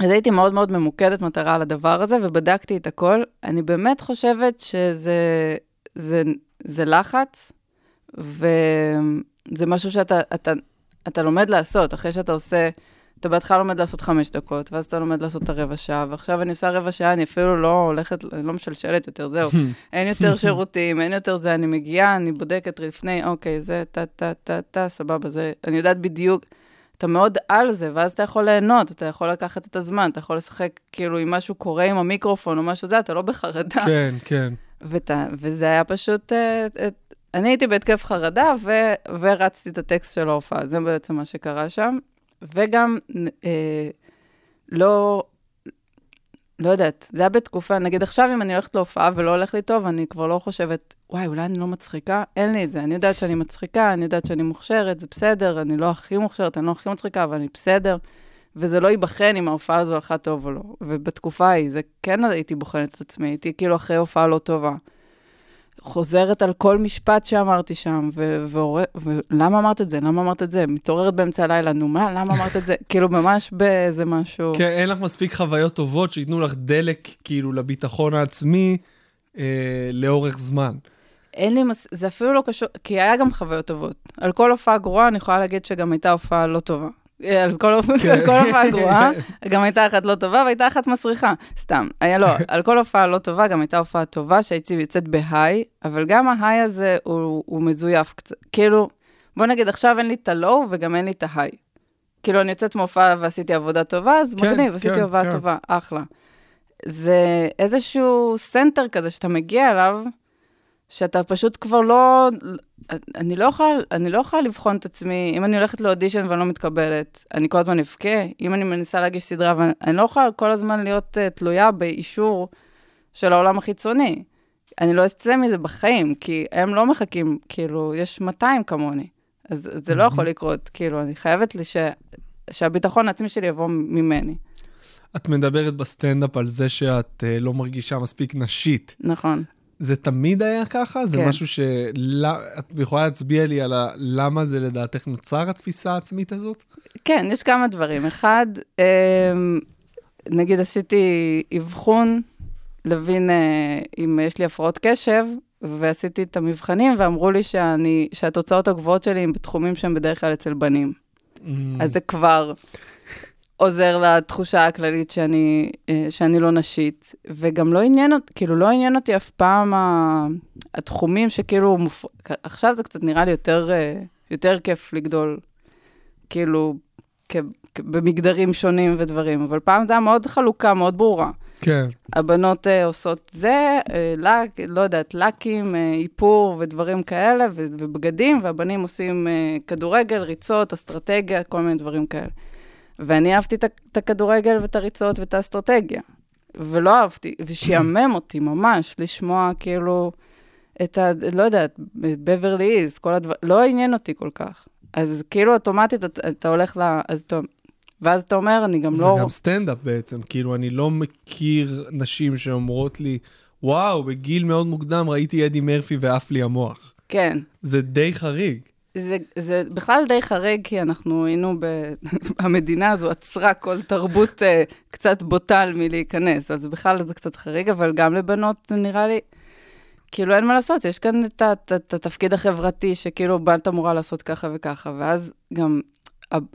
אז הייתי מאוד מאוד ממוקדת מטרה על הדבר הזה, ובדקתי את הכל. אני באמת חושבת שזה זה, זה לחץ, וזה משהו שאתה אתה, אתה לומד לעשות, אחרי שאתה עושה, אתה בהתחלה לומד לעשות חמש דקות, ואז אתה לומד לעשות את הרבע שעה, ועכשיו אני עושה רבע שעה, אני אפילו לא הולכת, אני לא משלשלת יותר, זהו. אין יותר שירותים, אין יותר זה, אני מגיעה, אני בודקת לפני, אוקיי, זה, טה, טה, טה, טה, סבבה, זה, אני יודעת בדיוק, אתה מאוד על זה, ואז אתה יכול ליהנות, אתה יכול לקחת את הזמן, אתה יכול לשחק, כאילו, אם משהו קורה עם המיקרופון או משהו זה, אתה לא בחרדה. כן, כן. ות, וזה היה פשוט, אה, אה, אני הייתי בהתקף חרדה ו, ורצתי את הטקסט של ההופעה, זה בעצם מה שקרה שם. וגם, אה, לא, לא יודעת, זה היה בתקופה, נגיד עכשיו אם אני הולכת להופעה ולא הולך לי טוב, אני כבר לא חושבת, וואי, אולי אני לא מצחיקה, אין לי את זה. אני יודעת שאני מצחיקה, אני יודעת שאני מוכשרת, זה בסדר, אני לא הכי מוכשרת, אני לא הכי מצחיקה, אבל אני בסדר. וזה לא ייבחן אם ההופעה הזו הלכה טוב או לא. ובתקופה ההיא, זה כן הייתי בוחנת את עצמי, הייתי כאילו אחרי הופעה לא טובה. חוזרת על כל משפט שאמרתי שם, ולמה אמרת את זה? למה אמרת את זה? מתעוררת באמצע הלילה, נו מה, למה אמרת את זה? כאילו, ממש באיזה משהו... כן, אין לך מספיק חוויות טובות שייתנו לך דלק, כאילו, לביטחון העצמי אה, לאורך זמן. אין לי, מס... זה אפילו לא קשור, כי היה גם חוויות טובות. על כל הופעה גרועה, אני יכולה להגיד שגם הייתה הופעה לא טובה. אה, על כל, כן. הופעה גרועה, גם הייתה אחת לא טובה והייתה אחת מסריחה. סתם, היה לא, על כל הופעה לא טובה, גם הייתה הופעה טובה שהייתי יוצאת ב high, אבל גם ה high הזה הוא, הוא מזויף קצת. כאילו, בוא נגיד, עכשיו אין לי את ה low וגם אין לי את ה high. כאילו, אני יוצאת מהופעה ועשיתי עבודה טובה, אז כן, מגניב, עשיתי כן, הופעה כן. טובה, אחלה. זה איזשהו center כזה שאתה מגיע אליו, שאתה פשוט כבר לא... אני לא יכולה, אני לא יכולה לבחון את עצמי, אם אני הולכת לאודישן ואני לא מתקבלת, אני כל הזמן אבכה, אם אני מנסה להגיש סדרה, ואני אני לא יכולה כל הזמן להיות uh, תלויה באישור של העולם החיצוני. אני לא אצא מזה בחיים, כי הם לא מחכים, כאילו, יש 200 כמוני. אז זה לא יכול לקרות, כאילו, אני חייבת לי ש... שהביטחון העצמי שלי יבוא ממני. את מדברת בסטנדאפ על זה שאת אה, לא מרגישה מספיק נשית. נכון. זה תמיד היה ככה? זה כן. משהו שאת יכולה להצביע לי על ה... למה זה לדעתך נוצר התפיסה העצמית הזאת? כן, יש כמה דברים. אחד, אמ, נגיד עשיתי אבחון להבין אה, אם יש לי הפרעות קשב, ועשיתי את המבחנים, ואמרו לי שאני, שהתוצאות הגבוהות שלי הן בתחומים שהם בדרך כלל אצל בנים. Mm. אז זה כבר עוזר לתחושה הכללית שאני, אה, שאני לא נשית, וגם לא עניין אותי, כאילו לא עניין אותי אף פעם התחומים שכאילו, מופ... עכשיו זה קצת נראה לי יותר, אה, יותר כיף לגדול, כאילו. כ- במגדרים שונים ודברים, אבל פעם זה היה מאוד חלוקה, מאוד ברורה. כן. הבנות uh, עושות זה, uh, לק, לא יודעת, לקים, uh, איפור ודברים כאלה, ו- ובגדים, והבנים עושים uh, כדורגל, ריצות, אסטרטגיה, כל מיני דברים כאלה. ואני אהבתי את הכדורגל ואת הריצות ואת האסטרטגיה. ולא אהבתי, ושיאמם אותי ממש לשמוע כאילו את ה... לא יודעת, בברלי אילס, כל הדבר... לא עניין אותי כל כך. אז כאילו אוטומטית אתה, אתה הולך ל... אז אתה... ואז אתה אומר, אני גם לא... וגם סטנדאפ בעצם, כאילו, אני לא מכיר נשים שאומרות לי, וואו, בגיל מאוד מוקדם ראיתי אדי מרפי ועף לי המוח. כן. זה די חריג. זה, זה בכלל די חריג, כי אנחנו היינו ב... המדינה הזו עצרה כל תרבות uh, קצת בוטה מלהיכנס, אז בכלל זה קצת חריג, אבל גם לבנות זה נראה לי, כאילו אין מה לעשות, יש כאן את, את, את התפקיד החברתי, שכאילו בת אמורה לעשות ככה וככה, ואז גם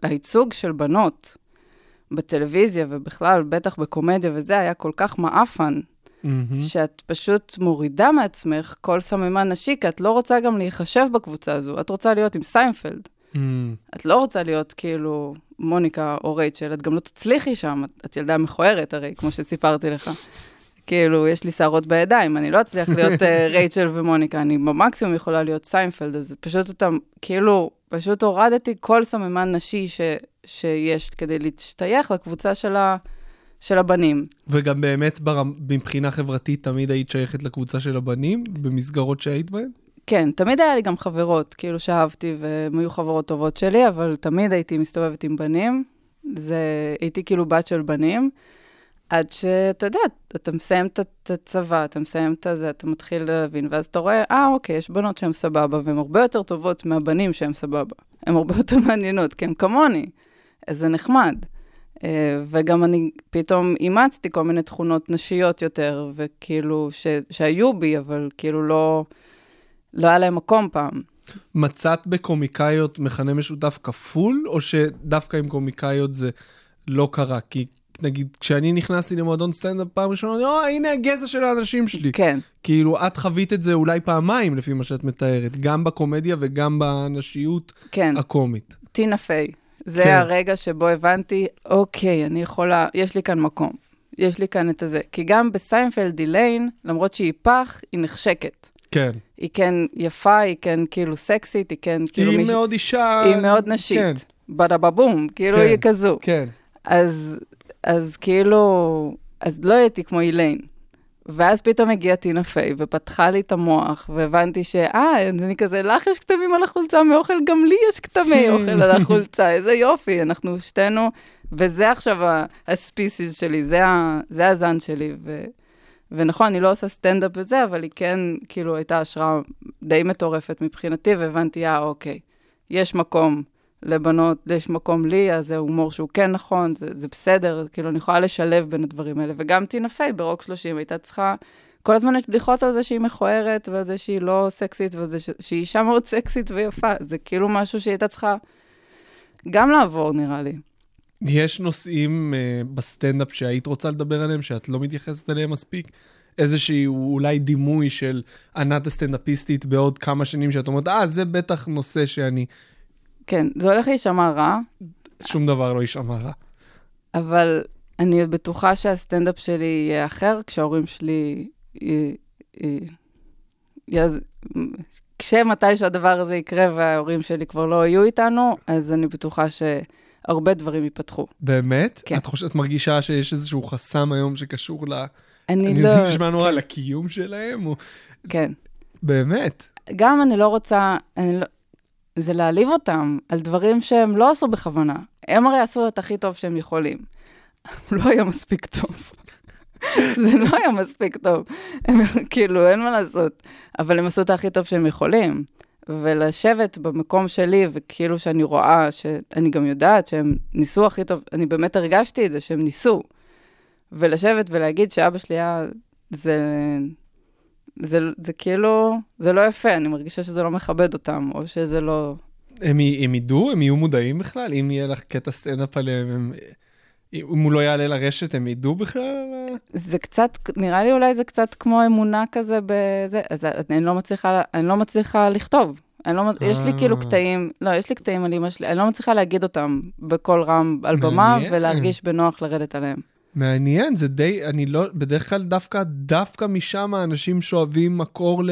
הייצוג של בנות בטלוויזיה, ובכלל, בטח בקומדיה וזה, היה כל כך מעפן, מהמם. שאת פשוט מורידה מעצמך כל סממן נשי, כי את לא רוצה גם להיחשב בקבוצה הזו, את רוצה להיות עם סיינפלד. מהמם. את לא רוצה להיות כאילו מוניקה או רייצ'ל, את גם לא תצליחי שם, את, את ילדה מכוערת הרי, כמו שסיפרתי לך. כאילו, יש לי שערות בידיים, אני לא אצליח להיות uh, רייצ'ל ומוניקה, אני במקסימום יכולה להיות סיינפלד, אז פשוט אתה, כאילו, פשוט הורדתי כל סממן נשי ש, שיש כדי להשתייך לקבוצה של, ה, של הבנים. וגם באמת ברמ... מבחינה חברתית תמיד היית שייכת לקבוצה של הבנים, במסגרות שהיית בהן? כן, תמיד היה לי גם חברות, כאילו שאהבתי, והן היו חברות טובות שלי, אבל תמיד הייתי מסתובבת עם בנים. זה, הייתי כאילו בת של בנים, עד שאתה יודע, אתה מסיים את הצבא, אתה מסיים את זה, אתה מתחיל להבין, ואז אתה רואה, אה, אוקיי, יש בנות שהן סבבה, והן הרבה יותר טובות מהבנים שהן סבבה. הן הרבה יותר מעניינות, כי הן כמוני. אז זה נחמד. אה, וגם אני פתאום אימצתי כל מיני תכונות נשיות יותר, וכאילו, ש, שהיו בי, אבל כאילו לא... לא היה להם מקום פעם. מצאת בקומיקאיות מכנה משותף כפול, או שדווקא עם קומיקאיות זה לא קרה? כי נגיד, כשאני נכנסתי למועדון סטנדאפ פעם ראשונה, אני, או, הנה הגזע של האנשים שלי. כן, כאילו, את חווית את זה אולי פעמיים, לפי מה שאת מתארת, גם בקומדיה וגם בנשיות כן, הקומית. טינה פיי. זה כן. הרגע שבו הבנתי, אוקיי, אני יכולה, יש לי כאן מקום. יש לי כאן את הזה. כי גם בסיינפלד איליין, למרות שהיא פח, היא נחשקת. כן. היא כן יפה, היא כן כאילו סקסית, היא כן כאילו היא מישהי- מאוד אישה... היא מאוד נשית. כן, בדה בבום, כאילו כן. היא כזו. כן. אז, אז כאילו, אז לא הייתי כמו איליין. ואז פתאום הגיעה טינה פיי ופתחה לי את המוח, והבנתי שאה, אני כזה, לך יש כתמים על החולצה מאוכל, גם לי יש כתמי אוכל על החולצה, איזה יופי, אנחנו שתינו, וזה עכשיו הספיסיס שלי, זה, ה, זה הזן שלי, ו, ונכון, אני לא עושה סטנדאפ וזה, אבל היא כן, כאילו, הייתה השראה די מטורפת מבחינתי, והבנתי, אה, אוקיי, יש מקום לבנות, יש מקום לי, אז זה הומור שהוא כן נכון, זה, זה בסדר, כאילו, אני יכולה לשלב בין הדברים האלה. וגם טינה פיי ברוק 30 הייתה צריכה, כל הזמן יש בדיחות על זה שהיא מכוערת, ועל זה שהיא לא סקסית, ועל זה ש- שהיא אישה מאוד סקסית ויפה. זה כאילו משהו שהיא הייתה צריכה גם לעבור, נראה לי. יש נושאים uh, בסטנדאפ שהיית רוצה לדבר עליהם, שאת לא מתייחסת אליהם מספיק? איזשהו אולי דימוי של ענת הסטנדאפיסטית בעוד כמה שנים, שאת אומרת, אה, זה בטח נושא שאני... כן, זה הולך להישמע רע, שום דבר לא יישמע רע. אבל אני בטוחה שהסטנדאפ שלי יהיה אחר כשההורים שלי... י- י- יעז- כשמתי שהדבר הזה יקרה וההורים שלי כבר לא יהיו איתנו, אז אני בטוחה שהרבה דברים ייפתחו. באמת? כן. את חושבת, את מרגישה שיש איזשהו חסם היום שקשור ל... אני אני לא... זה נשמע נורא לקיום שלהם? או... כן. באמת? גם אני לא רוצה... אני לא... זה להעליב אותם על דברים שהם לא עשו בכוונה. הם הרי עשו את הכי טוב שהם יכולים. לא היה מספיק טוב. זה לא היה מספיק טוב. הם, כאילו, אין מה לעשות. אבל הם עשו את הכי טוב שהם יכולים. ולשבת במקום שלי, וכאילו שאני רואה, שאני גם יודעת שהם ניסו הכי טוב, אני באמת הרגשתי את זה, שהם ניסו. ולשבת ולהגיד שאבא שלי היה... זה... זה, זה כאילו, זה לא יפה, אני מרגישה שזה לא מכבד אותם, או שזה לא... הם, הם ידעו? הם יהיו מודעים בכלל? אם יהיה לך קטע סטנדאפ עליהם, הם... אם הוא לא יעלה לרשת, הם ידעו בכלל? זה קצת, נראה לי אולי זה קצת כמו אמונה כזה בזה, אז אני לא מצליחה, אני לא מצליחה לכתוב. אני לא, יש לי כאילו אה. קטעים, לא, יש לי קטעים על אמא שלי, אני לא מצליחה להגיד אותם בקול רם על במה. ולהרגיש בנוח לרדת עליהם. מעניין, זה די, אני לא, בדרך כלל דווקא, דווקא משם האנשים שואבים מקור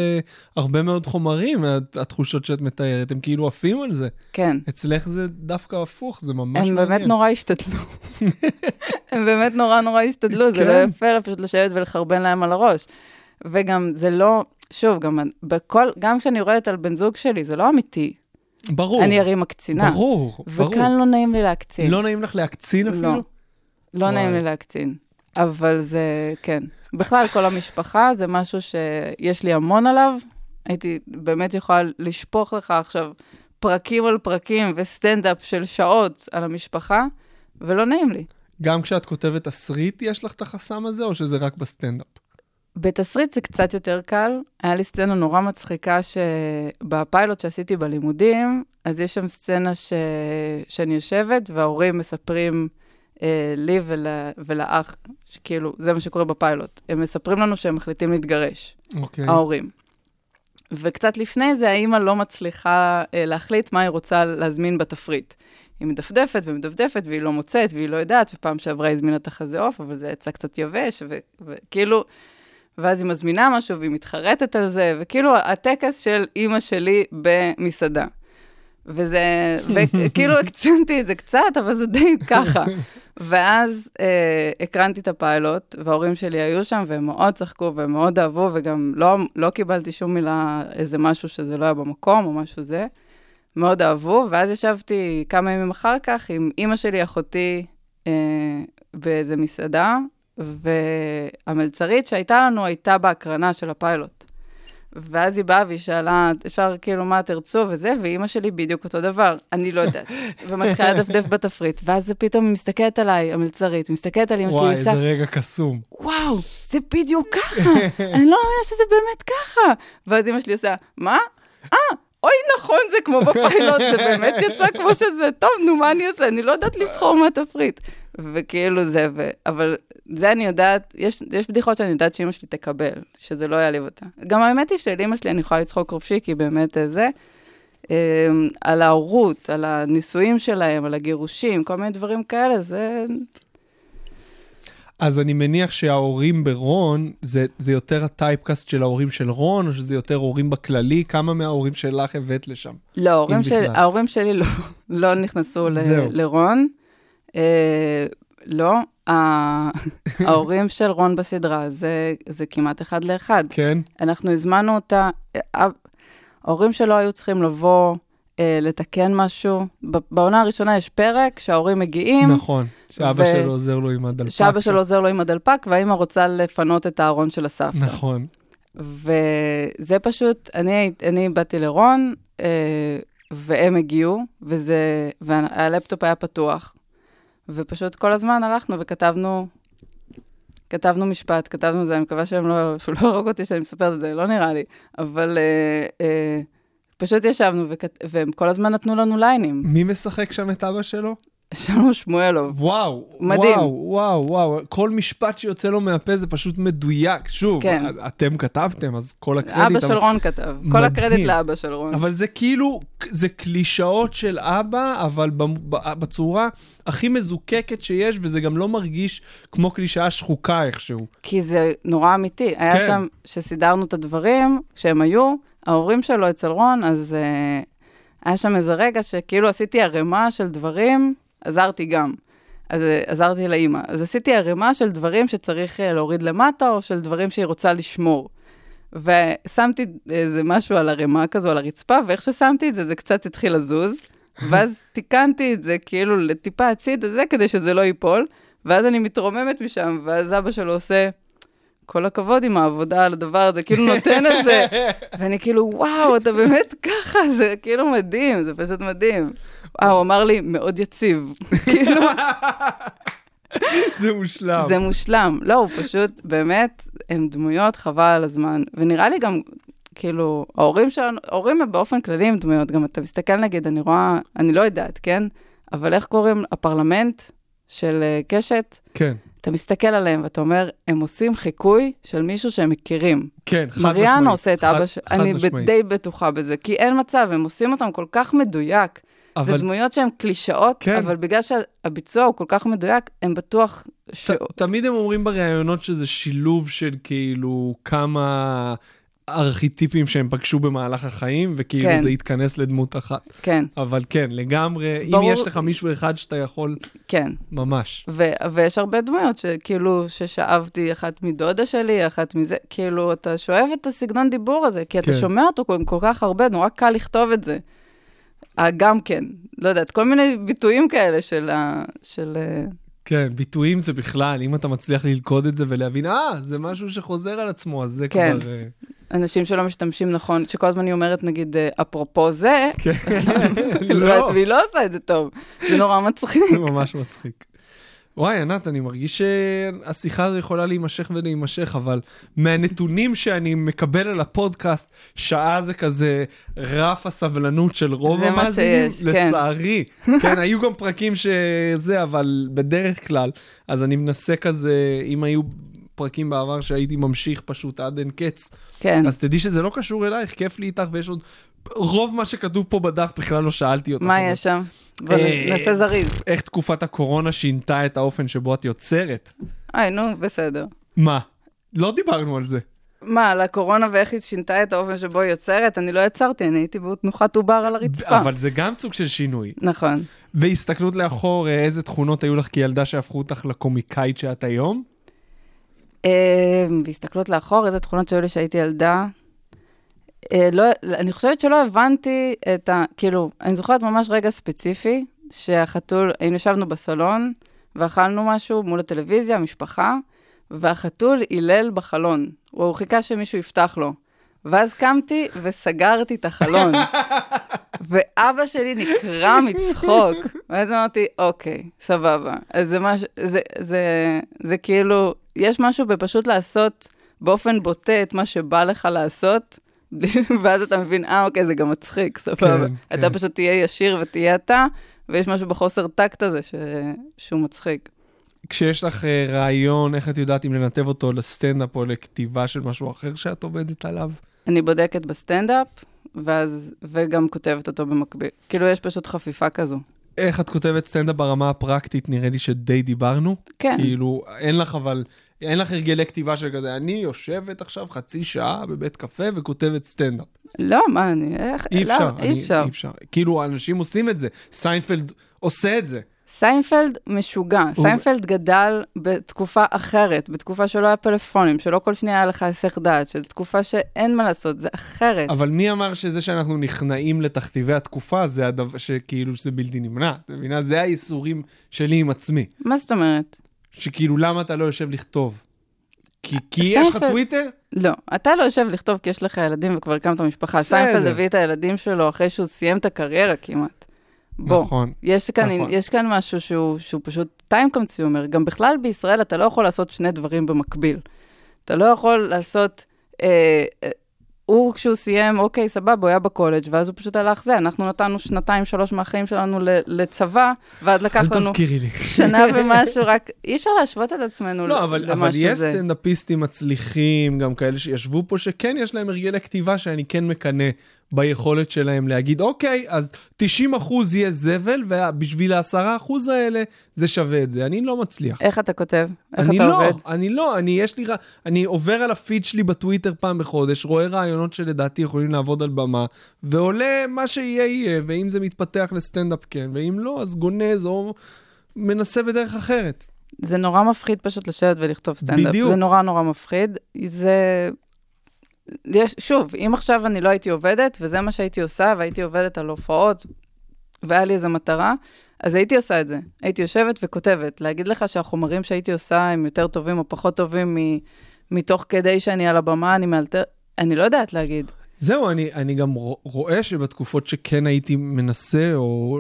להרבה מאוד חומרים, התחושות שאת מתארת, הם כאילו עפים על זה. כן. אצלך זה דווקא הפוך, זה ממש הם מעניין. באמת נורא השתדלו. הם באמת נורא נורא השתדלו, זה כן. לא יפה פשוט לשבת ולחרבן להם על הראש. וגם זה לא, שוב, גם בכל, גם כשאני יורדת על בן זוג שלי, זה לא אמיתי. ברור, אני הרי מקצינה. ברור, ברור. וכאן לא נעים לי להקצין. לא נעים לך להקצין אפילו? לא. לא נעים וואי. לי להקצין. אבל זה, כן. בכלל, כל המשפחה זה משהו שיש לי המון עליו. הייתי באמת יכולה לשפוך לך עכשיו פרקים על פרקים וסטנדאפ של שעות על המשפחה, ולא נעים לי. גם כשאת כותבת תסריט, יש לך את החסם הזה, או שזה רק בסטנדאפ? בתסריט זה קצת יותר קל. היה לי סצנה נורא מצחיקה שבפיילוט שעשיתי בלימודים, אז יש שם סצנה ש... שאני יושבת וההורים מספרים אה, לי ול... ולאח, שכאילו, זה מה שקורה בפיילוט. הם מספרים לנו שהם מחליטים להתגרש, אוקיי. ההורים. וקצת לפני זה, האימא לא מצליחה אה, להחליט מה היא רוצה להזמין בתפריט. היא מדפדפת ומדפדפת, והיא לא מוצאת, והיא לא יודעת, ופעם שעברה היא הזמינה את החזה עוף, אבל זה יצא קצת יבש, ו- וכאילו, ואז היא מזמינה משהו, והיא מתחרטת על זה, וכאילו, הטקס של אימא שלי במסעדה. וזה, וכאילו הקצנתי את זה קצת, אבל זה די ככה. ואז אה, הקרנתי את הפיילוט, וההורים שלי היו שם, והם מאוד צחקו והם מאוד אהבו, וגם לא, לא קיבלתי שום מילה, איזה משהו שזה לא היה במקום או משהו זה. מאוד אהבו, ואז ישבתי כמה ימים אחר כך עם אימא שלי, אחותי, אה, באיזה מסעדה, והמלצרית שהייתה לנו הייתה בהקרנה של הפיילוט. ואז היא באה והיא שאלה, אפשר כאילו מה תרצו וזה, ואימא שלי בדיוק אותו דבר, אני לא יודעת. ומתחילה לדפדף בתפריט, ואז פתאום היא מסתכלת עליי, המלצרית, מסתכלת על אימא שלי, וואי, איזה רגע קסום. וואו, זה בדיוק ככה, אני לא מאמינה שזה באמת ככה. ואז אמא שלי עושה, מה? אה, אוי, נכון, זה כמו בפיילוט, זה באמת יצא כמו שזה, טוב, נו, מה אני אעשה? אני לא יודעת לבחור מהתפריט. וכאילו זה, ו... אבל זה אני יודעת, יש, יש בדיחות שאני יודעת שאימא שלי תקבל, שזה לא יעליב אותה. גם האמת היא של אימא שלי אני יכולה לצחוק חופשי, כי באמת אה, זה, אה, על ההורות, על הנישואים שלהם, על הגירושים, כל מיני דברים כאלה, זה... אז אני מניח שההורים ברון, זה, זה יותר הטייפקאסט של ההורים של רון, או שזה יותר הורים בכללי? כמה מההורים שלך הבאת לשם? לא, ההורים, של. ההורים שלי לא, לא נכנסו ל. לרון. אה, לא, ההורים של רון בסדרה, זה, זה כמעט אחד לאחד. כן? אנחנו הזמנו אותה, אה, ההורים שלו היו צריכים לבוא אה, לתקן משהו. בעונה הראשונה יש פרק שההורים מגיעים, נכון, שאבא ו- שלו עוזר לו עם הדלפק. שאבא שלו עוזר לו עם הדלפק, והאימא רוצה לפנות את הארון של הסבתא. נכון. וזה פשוט, אני, אני באתי לרון, אה, והם הגיעו, וזה, והלפטופ היה פתוח. ופשוט כל הזמן הלכנו וכתבנו, כתבנו משפט, כתבנו זה, אני מקווה שהם לא, שהוא לא יהרוג אותי שאני מספרת את זה, לא נראה לי, אבל אה, אה, פשוט ישבנו, וכת, והם כל הזמן נתנו לנו ליינים. מי משחק שם את אבא שלו? שלום שמואלוב. וואו, מדהים. וואו, וואו, וואו, כל משפט שיוצא לו מהפה זה פשוט מדויק. שוב, כן. אתם כתבתם, אז כל הקרדיט... אבא של רון כתב, כל מדהים. הקרדיט לאבא של רון. אבל זה כאילו, זה קלישאות של אבא, אבל בצורה הכי מזוקקת שיש, וזה גם לא מרגיש כמו קלישאה שחוקה איכשהו. כי זה נורא אמיתי. היה כן. שם, שסידרנו את הדברים, כשהם היו, ההורים שלו אצל רון, אז uh, היה שם איזה רגע שכאילו עשיתי ערימה של דברים, עזרתי גם. אז אה, עזרתי לאימא. אז עשיתי ערימה של דברים שצריך אה, להוריד למטה, או של דברים שהיא רוצה לשמור. ושמתי איזה משהו על ערימה כזו, על הרצפה, ואיך ששמתי את זה, זה קצת התחיל לזוז. ואז תיקנתי את זה כאילו לטיפה הצידה זה, כדי שזה לא ייפול. ואז אני מתרוממת משם, ואז אבא שלו עושה, כל הכבוד עם העבודה על הדבר הזה, כאילו נותן את זה. ואני כאילו, וואו, אתה באמת ככה, זה כאילו מדהים, זה פשוט מדהים. אה, הוא אמר לי, מאוד יציב. כאילו, זה מושלם. זה מושלם. לא, הוא פשוט, באמת, הם דמויות חבל על הזמן. ונראה לי גם, כאילו, ההורים שלנו, ההורים הם באופן כללי הם דמויות. גם אתה מסתכל, נגיד, אני רואה, אני לא יודעת, כן? אבל איך קוראים, הפרלמנט של אה, קשת, כן, אתה מסתכל עליהם ואתה אומר, הם עושים חיקוי של מישהו שהם מכירים. כן, חד משמעית. מריאנה עושה את אבא של... חד אני. די בטוחה בזה, כי אין מצב, הם עושים אותם כל כך מדויק. אבל זה דמויות שהן קלישאות, כן. אבל בגלל שהביצוע הוא כל כך מדויק, הם בטוח ש... ת- תמיד הם אומרים בראיונות שזה שילוב של כאילו כמה ארכיטיפים שהם פגשו במהלך החיים, וכאילו כן. זה יתכנס לדמות אחת. כן, אבל כן, לגמרי, אם ברור- יש לך מישהו אחד שאתה יכול, כן. ממש. ו- ויש הרבה דמויות שכאילו, ששאבתי אחת מדודה שלי, אחת מזה, כאילו, אתה שואב את הסגנון דיבור הזה, כי אתה כן. שומע אותו כל כך הרבה, נורא קל לכתוב את זה. אה, גם כן, לא יודעת, כל מיני ביטויים כאלה של ה... של... אה, כן, ביטויים זה בכלל, אם אתה מצליח ללכוד את זה ולהבין, אה, זה משהו שחוזר על עצמו, אז זה כן. כבר... אה, אנשים שלא משתמשים נכון, שכל הזמן היא אומרת, נגיד, אפרופו זה, כן, לא. והיא לא עושה את זה טוב, זה נורא מצחיק. זה ממש מצחיק. וואי, ענת, אני מרגיש שהשיחה הזו יכולה להימשך ולהימשך, אבל מהנתונים שאני מקבל על הפודקאסט, שעה זה כזה רף הסבלנות של רוב המאזינים, כן. לצערי. כן, היו גם פרקים שזה, אבל בדרך כלל, אז אני מנסה כזה, אם היו פרקים בעבר שהייתי ממשיך פשוט עד אין קץ, כן. אז תדעי שזה לא קשור אלייך, כיף לי איתך, ויש עוד... רוב מה שכתוב פה בדף בכלל לא שאלתי אותך. מה יש שם? בוא אה, נעשה זריז. איך תקופת הקורונה שינתה את האופן שבו את יוצרת? היי, נו, בסדר. מה? לא דיברנו על זה. מה, על הקורונה ואיך היא שינתה את האופן שבו היא יוצרת? אני לא יצרתי, אני הייתי בתנוחת עובר על הרצפה. אבל זה גם סוג של שינוי. נכון. והסתכלות לאחור, אה, איזה תכונות היו לך כילדה שהפכו אותך לקומיקאית שאת היום? אה, בהסתכלות לאחור, איזה תכונות שהיו לי שהייתי ילדה. אה, לא, אני חושבת שלא הבנתי את ה... כאילו, אני זוכרת ממש רגע ספציפי, שהחתול, היינו ישבנו בסלון, ואכלנו משהו מול הטלוויזיה, משפחה, והחתול הילל בחלון. הוא חיכה שמישהו יפתח לו. ואז קמתי וסגרתי את החלון. ואבא שלי נקרע מצחוק. ואז אמרתי, אוקיי, סבבה. אז זה משהו, זה, זה, זה כאילו, יש משהו בפשוט לעשות באופן בוטה את מה שבא לך לעשות, ואז אתה מבין, אה, אוקיי, זה גם מצחיק, סבבה. כן, אתה כן. פשוט תהיה ישיר ותהיה אתה, ויש משהו בחוסר טקט הזה ש... שהוא מצחיק. כשיש לך אה, רעיון, איך את יודעת אם לנתב אותו לסטנדאפ או לכתיבה של משהו אחר שאת עובדת עליו? אני בודקת בסטנדאפ, ואז, וגם כותבת אותו במקביל. כאילו, יש פשוט חפיפה כזו. איך את כותבת סטנדאפ ברמה הפרקטית, נראה לי שדי דיברנו. כן. כאילו, אין לך אבל, אין לך הרגלי כתיבה של כזה, אני יושבת עכשיו חצי שעה בבית קפה וכותבת סטנדאפ. לא, מה, אני... איך... אי לא, אפשר, אי אני- אפשר. אי אפשר. כאילו, אנשים עושים את זה, סיינפלד עושה את זה. סיינפלד משוגע. הוא- סיינפלד גדל בתקופה אחרת, בתקופה שלא היה פלאפונים, שלא כל שניה היה לך היסח דעת, של תקופה שאין מה לעשות, זה אחרת. אבל מי אמר שזה שאנחנו נכנעים לתכתיבי התקופה, זה הדבר שכאילו שזה בלתי נמנע? את מבינה? זה הייסורים שלי עם עצמי. מה זאת אומרת? שכאילו, למה אתה לא יושב לכתוב? כי, כי יש לך טוויטר? לא, אתה לא יושב לכתוב כי יש לך ילדים וכבר הקמת משפחה. סיינפלד הביא את הילדים שלו אחרי שהוא סיים את הקריירה כמעט. בוא, נכון. יש כאן, נכון. יש כאן משהו שהוא, שהוא פשוט time consumer. גם בכלל בישראל אתה לא יכול לעשות שני דברים במקביל. אתה לא יכול לעשות, אה, אה, הוא כשהוא סיים, אוקיי, סבבה, הוא היה בקולג', ואז הוא פשוט הלך זה. אנחנו נתנו שנתיים, שלוש מהחיים שלנו לצבא, ואז לקח אל לנו תזכירי לי. שנה ומשהו, רק אי אפשר להשוות את עצמנו לא, אבל, אבל למשהו יש זה. סטנדאפיסטים מצליחים, גם כאלה שישבו פה, שכן יש להם הרגלי כתיבה שאני כן מקנא ביכולת שלהם להגיד, אוקיי, אז 90 אחוז יהיה זבל, ובשביל ה-10 אחוז האלה, זה שווה את זה. אני לא מצליח. איך אתה כותב? איך אני אתה לא, עובד? אני לא, אני יש לי, אני עובר על הפיד שלי בטוויטר פעם בחודש, רואה רעיונות שלדעתי יכולים לעבוד על במה, ועולה מה שיהיה יהיה, ואם זה מתפתח לסטנדאפ כן, ואם לא, אז גונז או מנסה בדרך אחרת. זה נורא מפחיד פשוט לשבת ולכתוב סטנדאפ. בדיוק. זה נורא נורא מפחיד. זה... יש, שוב, אם עכשיו אני לא הייתי עובדת, וזה מה שהייתי עושה, והייתי עובדת על הופעות, והיה לי איזו מטרה, אז הייתי עושה את זה. הייתי יושבת וכותבת. להגיד לך שהחומרים שהייתי עושה הם יותר טובים או פחות טובים מ... מתוך כדי שאני על הבמה, אני מאלתר... אני לא יודעת להגיד. זהו, אני, אני גם רוא- רואה שבתקופות שכן הייתי מנסה, או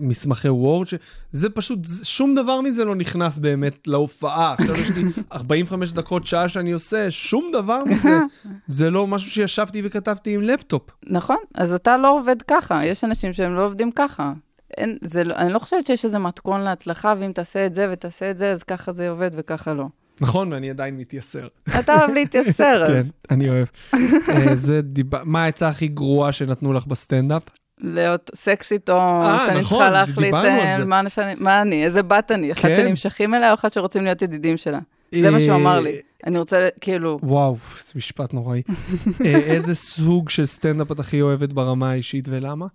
מסמכי וורד, שזה פשוט, זה- שום דבר מזה לא נכנס באמת להופעה. עכשיו יש לי 45 דקות, שעה שאני עושה, שום דבר מזה. זה לא משהו שישבתי וכתבתי עם לפטופ. נכון, אז אתה לא עובד ככה, יש אנשים שהם לא עובדים ככה. אין, זה, לא- אני לא חושבת שיש איזה מתכון להצלחה, ואם תעשה את זה ותעשה את זה, אז ככה זה עובד וככה לא. נכון, ואני עדיין מתייסר. אתה אוהב להתייסר, כן, אז אני אוהב. אה, זה מה העצה הכי גרועה שנתנו לך בסטנדאפ? להיות סקסית, או אה, שאני נכון, צריכה להחליט אה. מה, שאני, מה אני, איזה בת אני, אחת כן. שנמשכים אליה או אחת שרוצים להיות ידידים שלה. זה מה שהוא אמר לי. אה, אני רוצה, כאילו, וואו, זה משפט נוראי. אה, איזה סוג של סטנדאפ את הכי אוהבת ברמה האישית ולמה?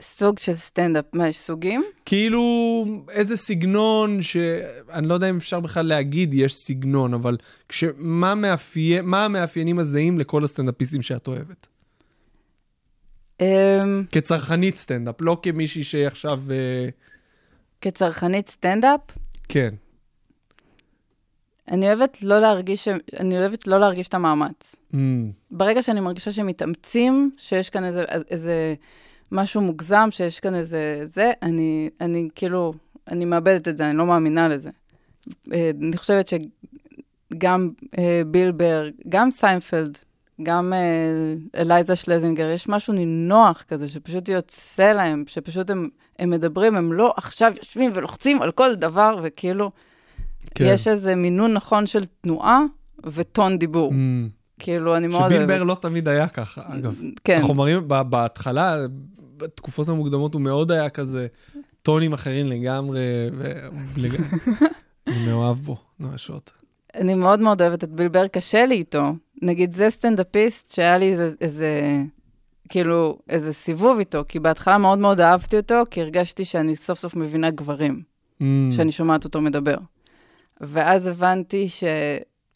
סוג של סטנדאפ, מה, יש סוגים? כאילו, איזה סגנון שאני לא יודע אם אפשר בכלל להגיד יש סגנון, אבל כש... מה, מאפיין, מה המאפיינים הזהים לכל הסטנדאפיסטים שאת אוהבת? אמ, כצרכנית סטנדאפ, לא כמישהי שעכשיו... אה, כצרכנית סטנדאפ, כן. אני אוהבת לא להרגיש, ש- אני אוהבת לא להרגיש את המאמץ. Mm, ברגע שאני מרגישה שמתאמצים, שיש כאן איזה, איזה משהו מוגזם, שיש כאן איזה זה, אני, אני כאילו, אני מאבדת את זה, אני לא מאמינה לזה. אה, אני חושבת שגם אה, ביל בר, גם סיינפלד, גם אה, אלייזה שלזינגר, יש משהו נינוח כזה, שפשוט יוצא להם, שפשוט הם, הם מדברים, הם לא עכשיו יושבים ולוחצים על כל דבר, וכאילו, כן. יש איזה מינון נכון של תנועה וטון דיבור. Mm. כאילו, אני מאוד אוהבת. שביל בר לא תמיד היה ככה, אגב. כן, החומרים, בהתחלה, בתקופות המוקדמות, הוא מאוד היה כזה טונים אחרים לגמרי, ולג... אני מאוהב בו, נואשות. אני מאוד מאוד אוהבת את בילבר, קשה לי איתו. נגיד, זה סטנדאפיסט שהיה לי איזה, איזה, כאילו, איזה סיבוב איתו, כי בהתחלה מאוד מאוד אהבתי אותו, כי הרגשתי שאני סוף סוף מבינה גברים, Mm. שאני שומעת אותו מדבר. ואז הבנתי ש,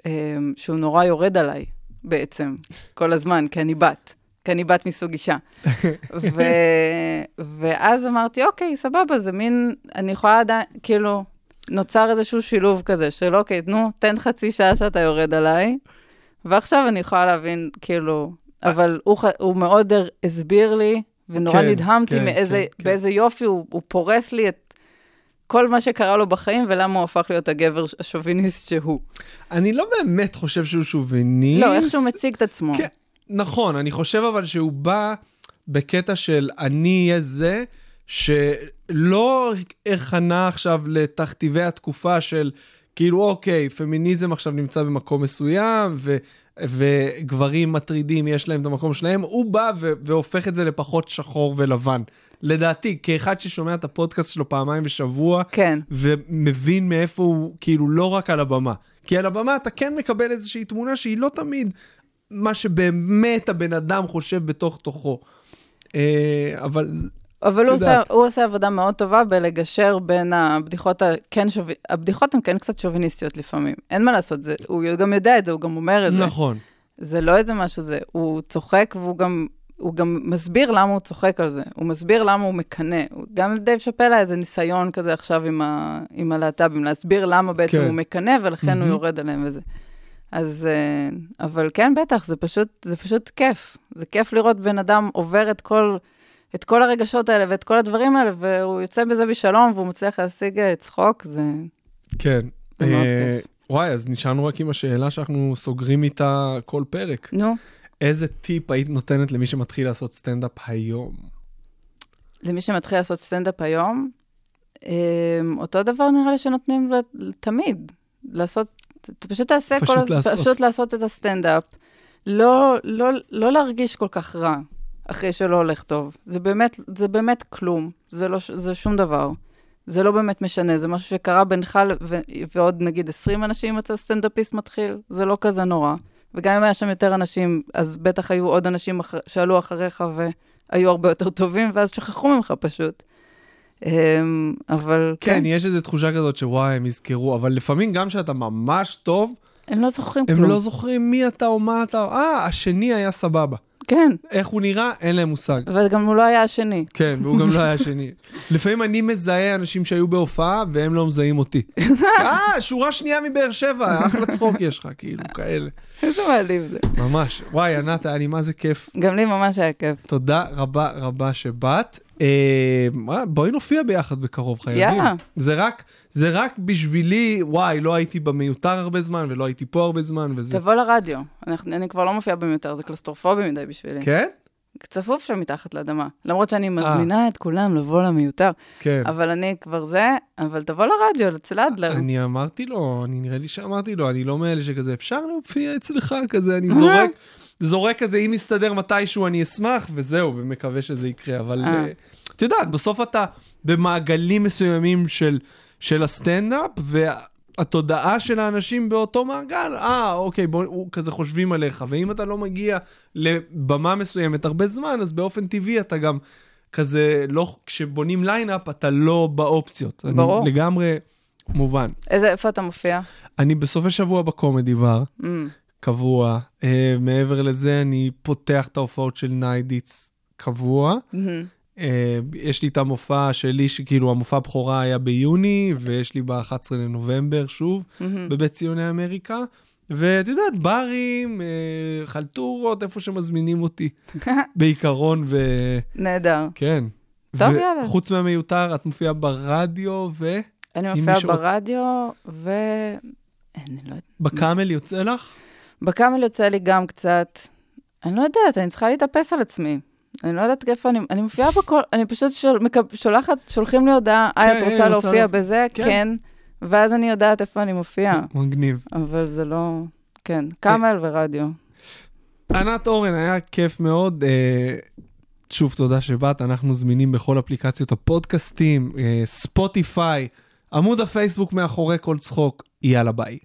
אמ, שהוא נורא יורד עליי, בעצם, כל הזמן, כי אני בת. כי אני בת מסוג אישה. ו... ואז אמרתי, אוקיי, סבבה, זה מין, אני יכולה עדיין, כאילו, נוצר איזשהו שילוב כזה, של אוקיי, נו, תן חצי שעה שאתה יורד עליי, ועכשיו אני יכולה להבין, כאילו, אבל הוא, הוא מאוד הסביר לי, ונורא כן, נדהמתי כן, מאיזה, כן, כן. באיזה יופי הוא, הוא פורס לי את כל מה שקרה לו בחיים, ולמה הוא הפך להיות הגבר השוביניסט שהוא. אני לא באמת חושב שהוא שוביניסט. לא, איך שהוא מציג את עצמו. כן, נכון, אני חושב אבל שהוא בא בקטע של אני אהיה זה שלא אכנע עכשיו לתכתיבי התקופה של כאילו, אוקיי, פמיניזם עכשיו נמצא במקום מסוים, ו... וגברים מטרידים, יש להם את המקום שלהם, הוא בא ו- והופך את זה לפחות שחור ולבן. לדעתי, כאחד ששומע את הפודקאסט שלו פעמיים בשבוע, כן. ומבין מאיפה הוא, כאילו, לא רק על הבמה. כי על הבמה אתה כן מקבל איזושהי תמונה שהיא לא תמיד מה שבאמת הבן אדם חושב בתוך תוכו. אה, אבל אבל הוא עושה. הוא עושה עבודה מאוד טובה בלגשר בין הבדיחות הכן שווי... הבדיחות הן כן קצת שוביניסטיות לפעמים. אין מה לעשות, זה, הוא גם יודע את זה, הוא גם אומר את זה. נכון. זה לא איזה משהו זה, הוא צוחק והוא גם, הוא גם מסביר למה הוא צוחק על זה. הוא מסביר למה הוא מקנא. הוא- גם לדייב שאפל היה איזה ניסיון כזה עכשיו עם, ה, עם הלהט"בים, להסביר למה בעצם כן. הוא מקנא ולכן הוא מהמם. יורד עליהם וזה. אז, אה, אבל כן, בטח, זה פשוט, זה פשוט כיף. זה כיף לראות בן אדם עובר את כל, את כל הרגשות האלה ואת כל הדברים האלה, והוא יוצא בזה בשלום והוא מצליח להשיג אה, צחוק, זה... כן. זה מאוד אה, וואי, אז נשארנו רק עם השאלה שאנחנו סוגרים איתה כל פרק. נו, איזה טיפ היית נותנת למי שמתחיל לעשות סטנדאפ היום? למי שמתחיל לעשות סטנדאפ היום, אה, אותו דבר נראה לי שנותנים תמיד, לעשות, אתה פשוט תעשה פשוט כל, לעשות. פשוט לעשות את הסטנדאפ. לא, לא, לא להרגיש כל כך רע אחרי שלא הולך טוב. זה באמת, זה באמת כלום, זה, לא, זה שום דבר. זה לא באמת משנה, זה משהו שקרה בינך ו- ועוד נגיד 20 אנשים אצל סטנדאפיסט מתחיל, זה לא כזה נורא. וגם אם היה שם יותר אנשים, אז בטח היו עוד אנשים אח... שעלו אחריך והיו הרבה יותר טובים, ואז שכחו ממך פשוט. אמ, אבל כן, כן, יש איזו תחושה כזאת שוואי, הם יזכרו, אבל לפעמים גם כשאתה ממש טוב, הם לא זוכרים הם כלום. לא זוכרים מי אתה או מה אתה, אה, השני היה סבבה. כן, איך הוא נראה, אין להם מושג. וגם הוא לא היה השני. כן, והוא גם לא היה שני. לפעמים אני מזהה אנשים שהיו בהופעה והם לא מזהים אותי. אה, שורה שנייה מבאר שבע, אחלה צחוק יש לך, כאילו, כאלה. איזה מעליב זה. ממש. וואי, ענת, היה לי מה זה כיף. גם לי ממש היה כיף. תודה רבה רבה שבאת. אה, מה, בואי נופיע ביחד בקרוב, חייבים. יאללה. זה רק, זה רק בשבילי, וואי, לא הייתי במיותר הרבה זמן ולא הייתי פה הרבה זמן וזה. תבוא לרדיו. אנחנו- אני כבר לא מופיעה במיותר, זה קלסטרופובי מדי בשבילי. כן? צפוף שם מתחת לאדמה. למרות שאני מזמינה את כולם לבוא למיותר. כן. אבל אני כבר זה, אבל תבוא לרדיו, אצל אדלר. אני אמרתי לו, אני נראה לי שאמרתי לו, אני לא מאלה שכזה, אפשר להופיע אצלך כזה, אני זורק, זורק כזה, אם יסתדר מתישהו אני אשמח, וזהו, ומקווה שזה יקרה, אבל אה. אה, את יודעת, בסוף אתה במעגלים מסוימים של, של הסטנדאפ, והתודעה של האנשים באותו מעגל, אה, אוקיי, בוא, הוא כזה חושבים עליך, ואם אתה לא מגיע לבמה מסוימת הרבה זמן, אז באופן טבעי אתה גם כזה, לא, כשבונים ליינאפ, אתה לא באופציות. ברור. אני לגמרי מובן. איזה, איפה אתה מופיע? אני בסופי שבוע בקומדי בר, Mm, קבוע. Uh, מעבר לזה, אני פותח את ההופעות של ניידיץ קבוע. מהמם. Uh, יש לי את המופע שלי, שכאילו המופע הבכורה היה ביוני, ויש לי ב-11 לנובמבר שוב. בבית ציוני אמריקה. ואת יודעת, ברים, uh, חלטורות, איפה שמזמינים אותי, בעיקרון, נהדר. וכן. טוב, יאללה. חוץ מהמיותר, את מופיעה ברדיו אני אם מופיעה ברדיו, ו... אני לא יודעת. ובקאמל יוצא לך? בקאמל יוצא לי גם קצת, אני לא יודעת, אני צריכה להתאפס על עצמי. אני לא יודעת איפה אני, אני מופיעה בכל, אני פשוט שול, מקב, שולחת, שולחים לי הודעה, היי, כן, את היי, רוצה רוצה להופיע לה- בזה? כן. כן. ואז אני יודעת איפה אני מופיעה, מגניב. אבל זה לא... כן, קאמל ורדיו. ענת אורן, היה כיף מאוד. אה, שוב, תודה שבאת. אנחנו זמינים בכל אפליקציות הפודקאסטים, אה, ספוטיפיי, עמוד הפייסבוק מאחורי כל צחוק. יאללה ביי.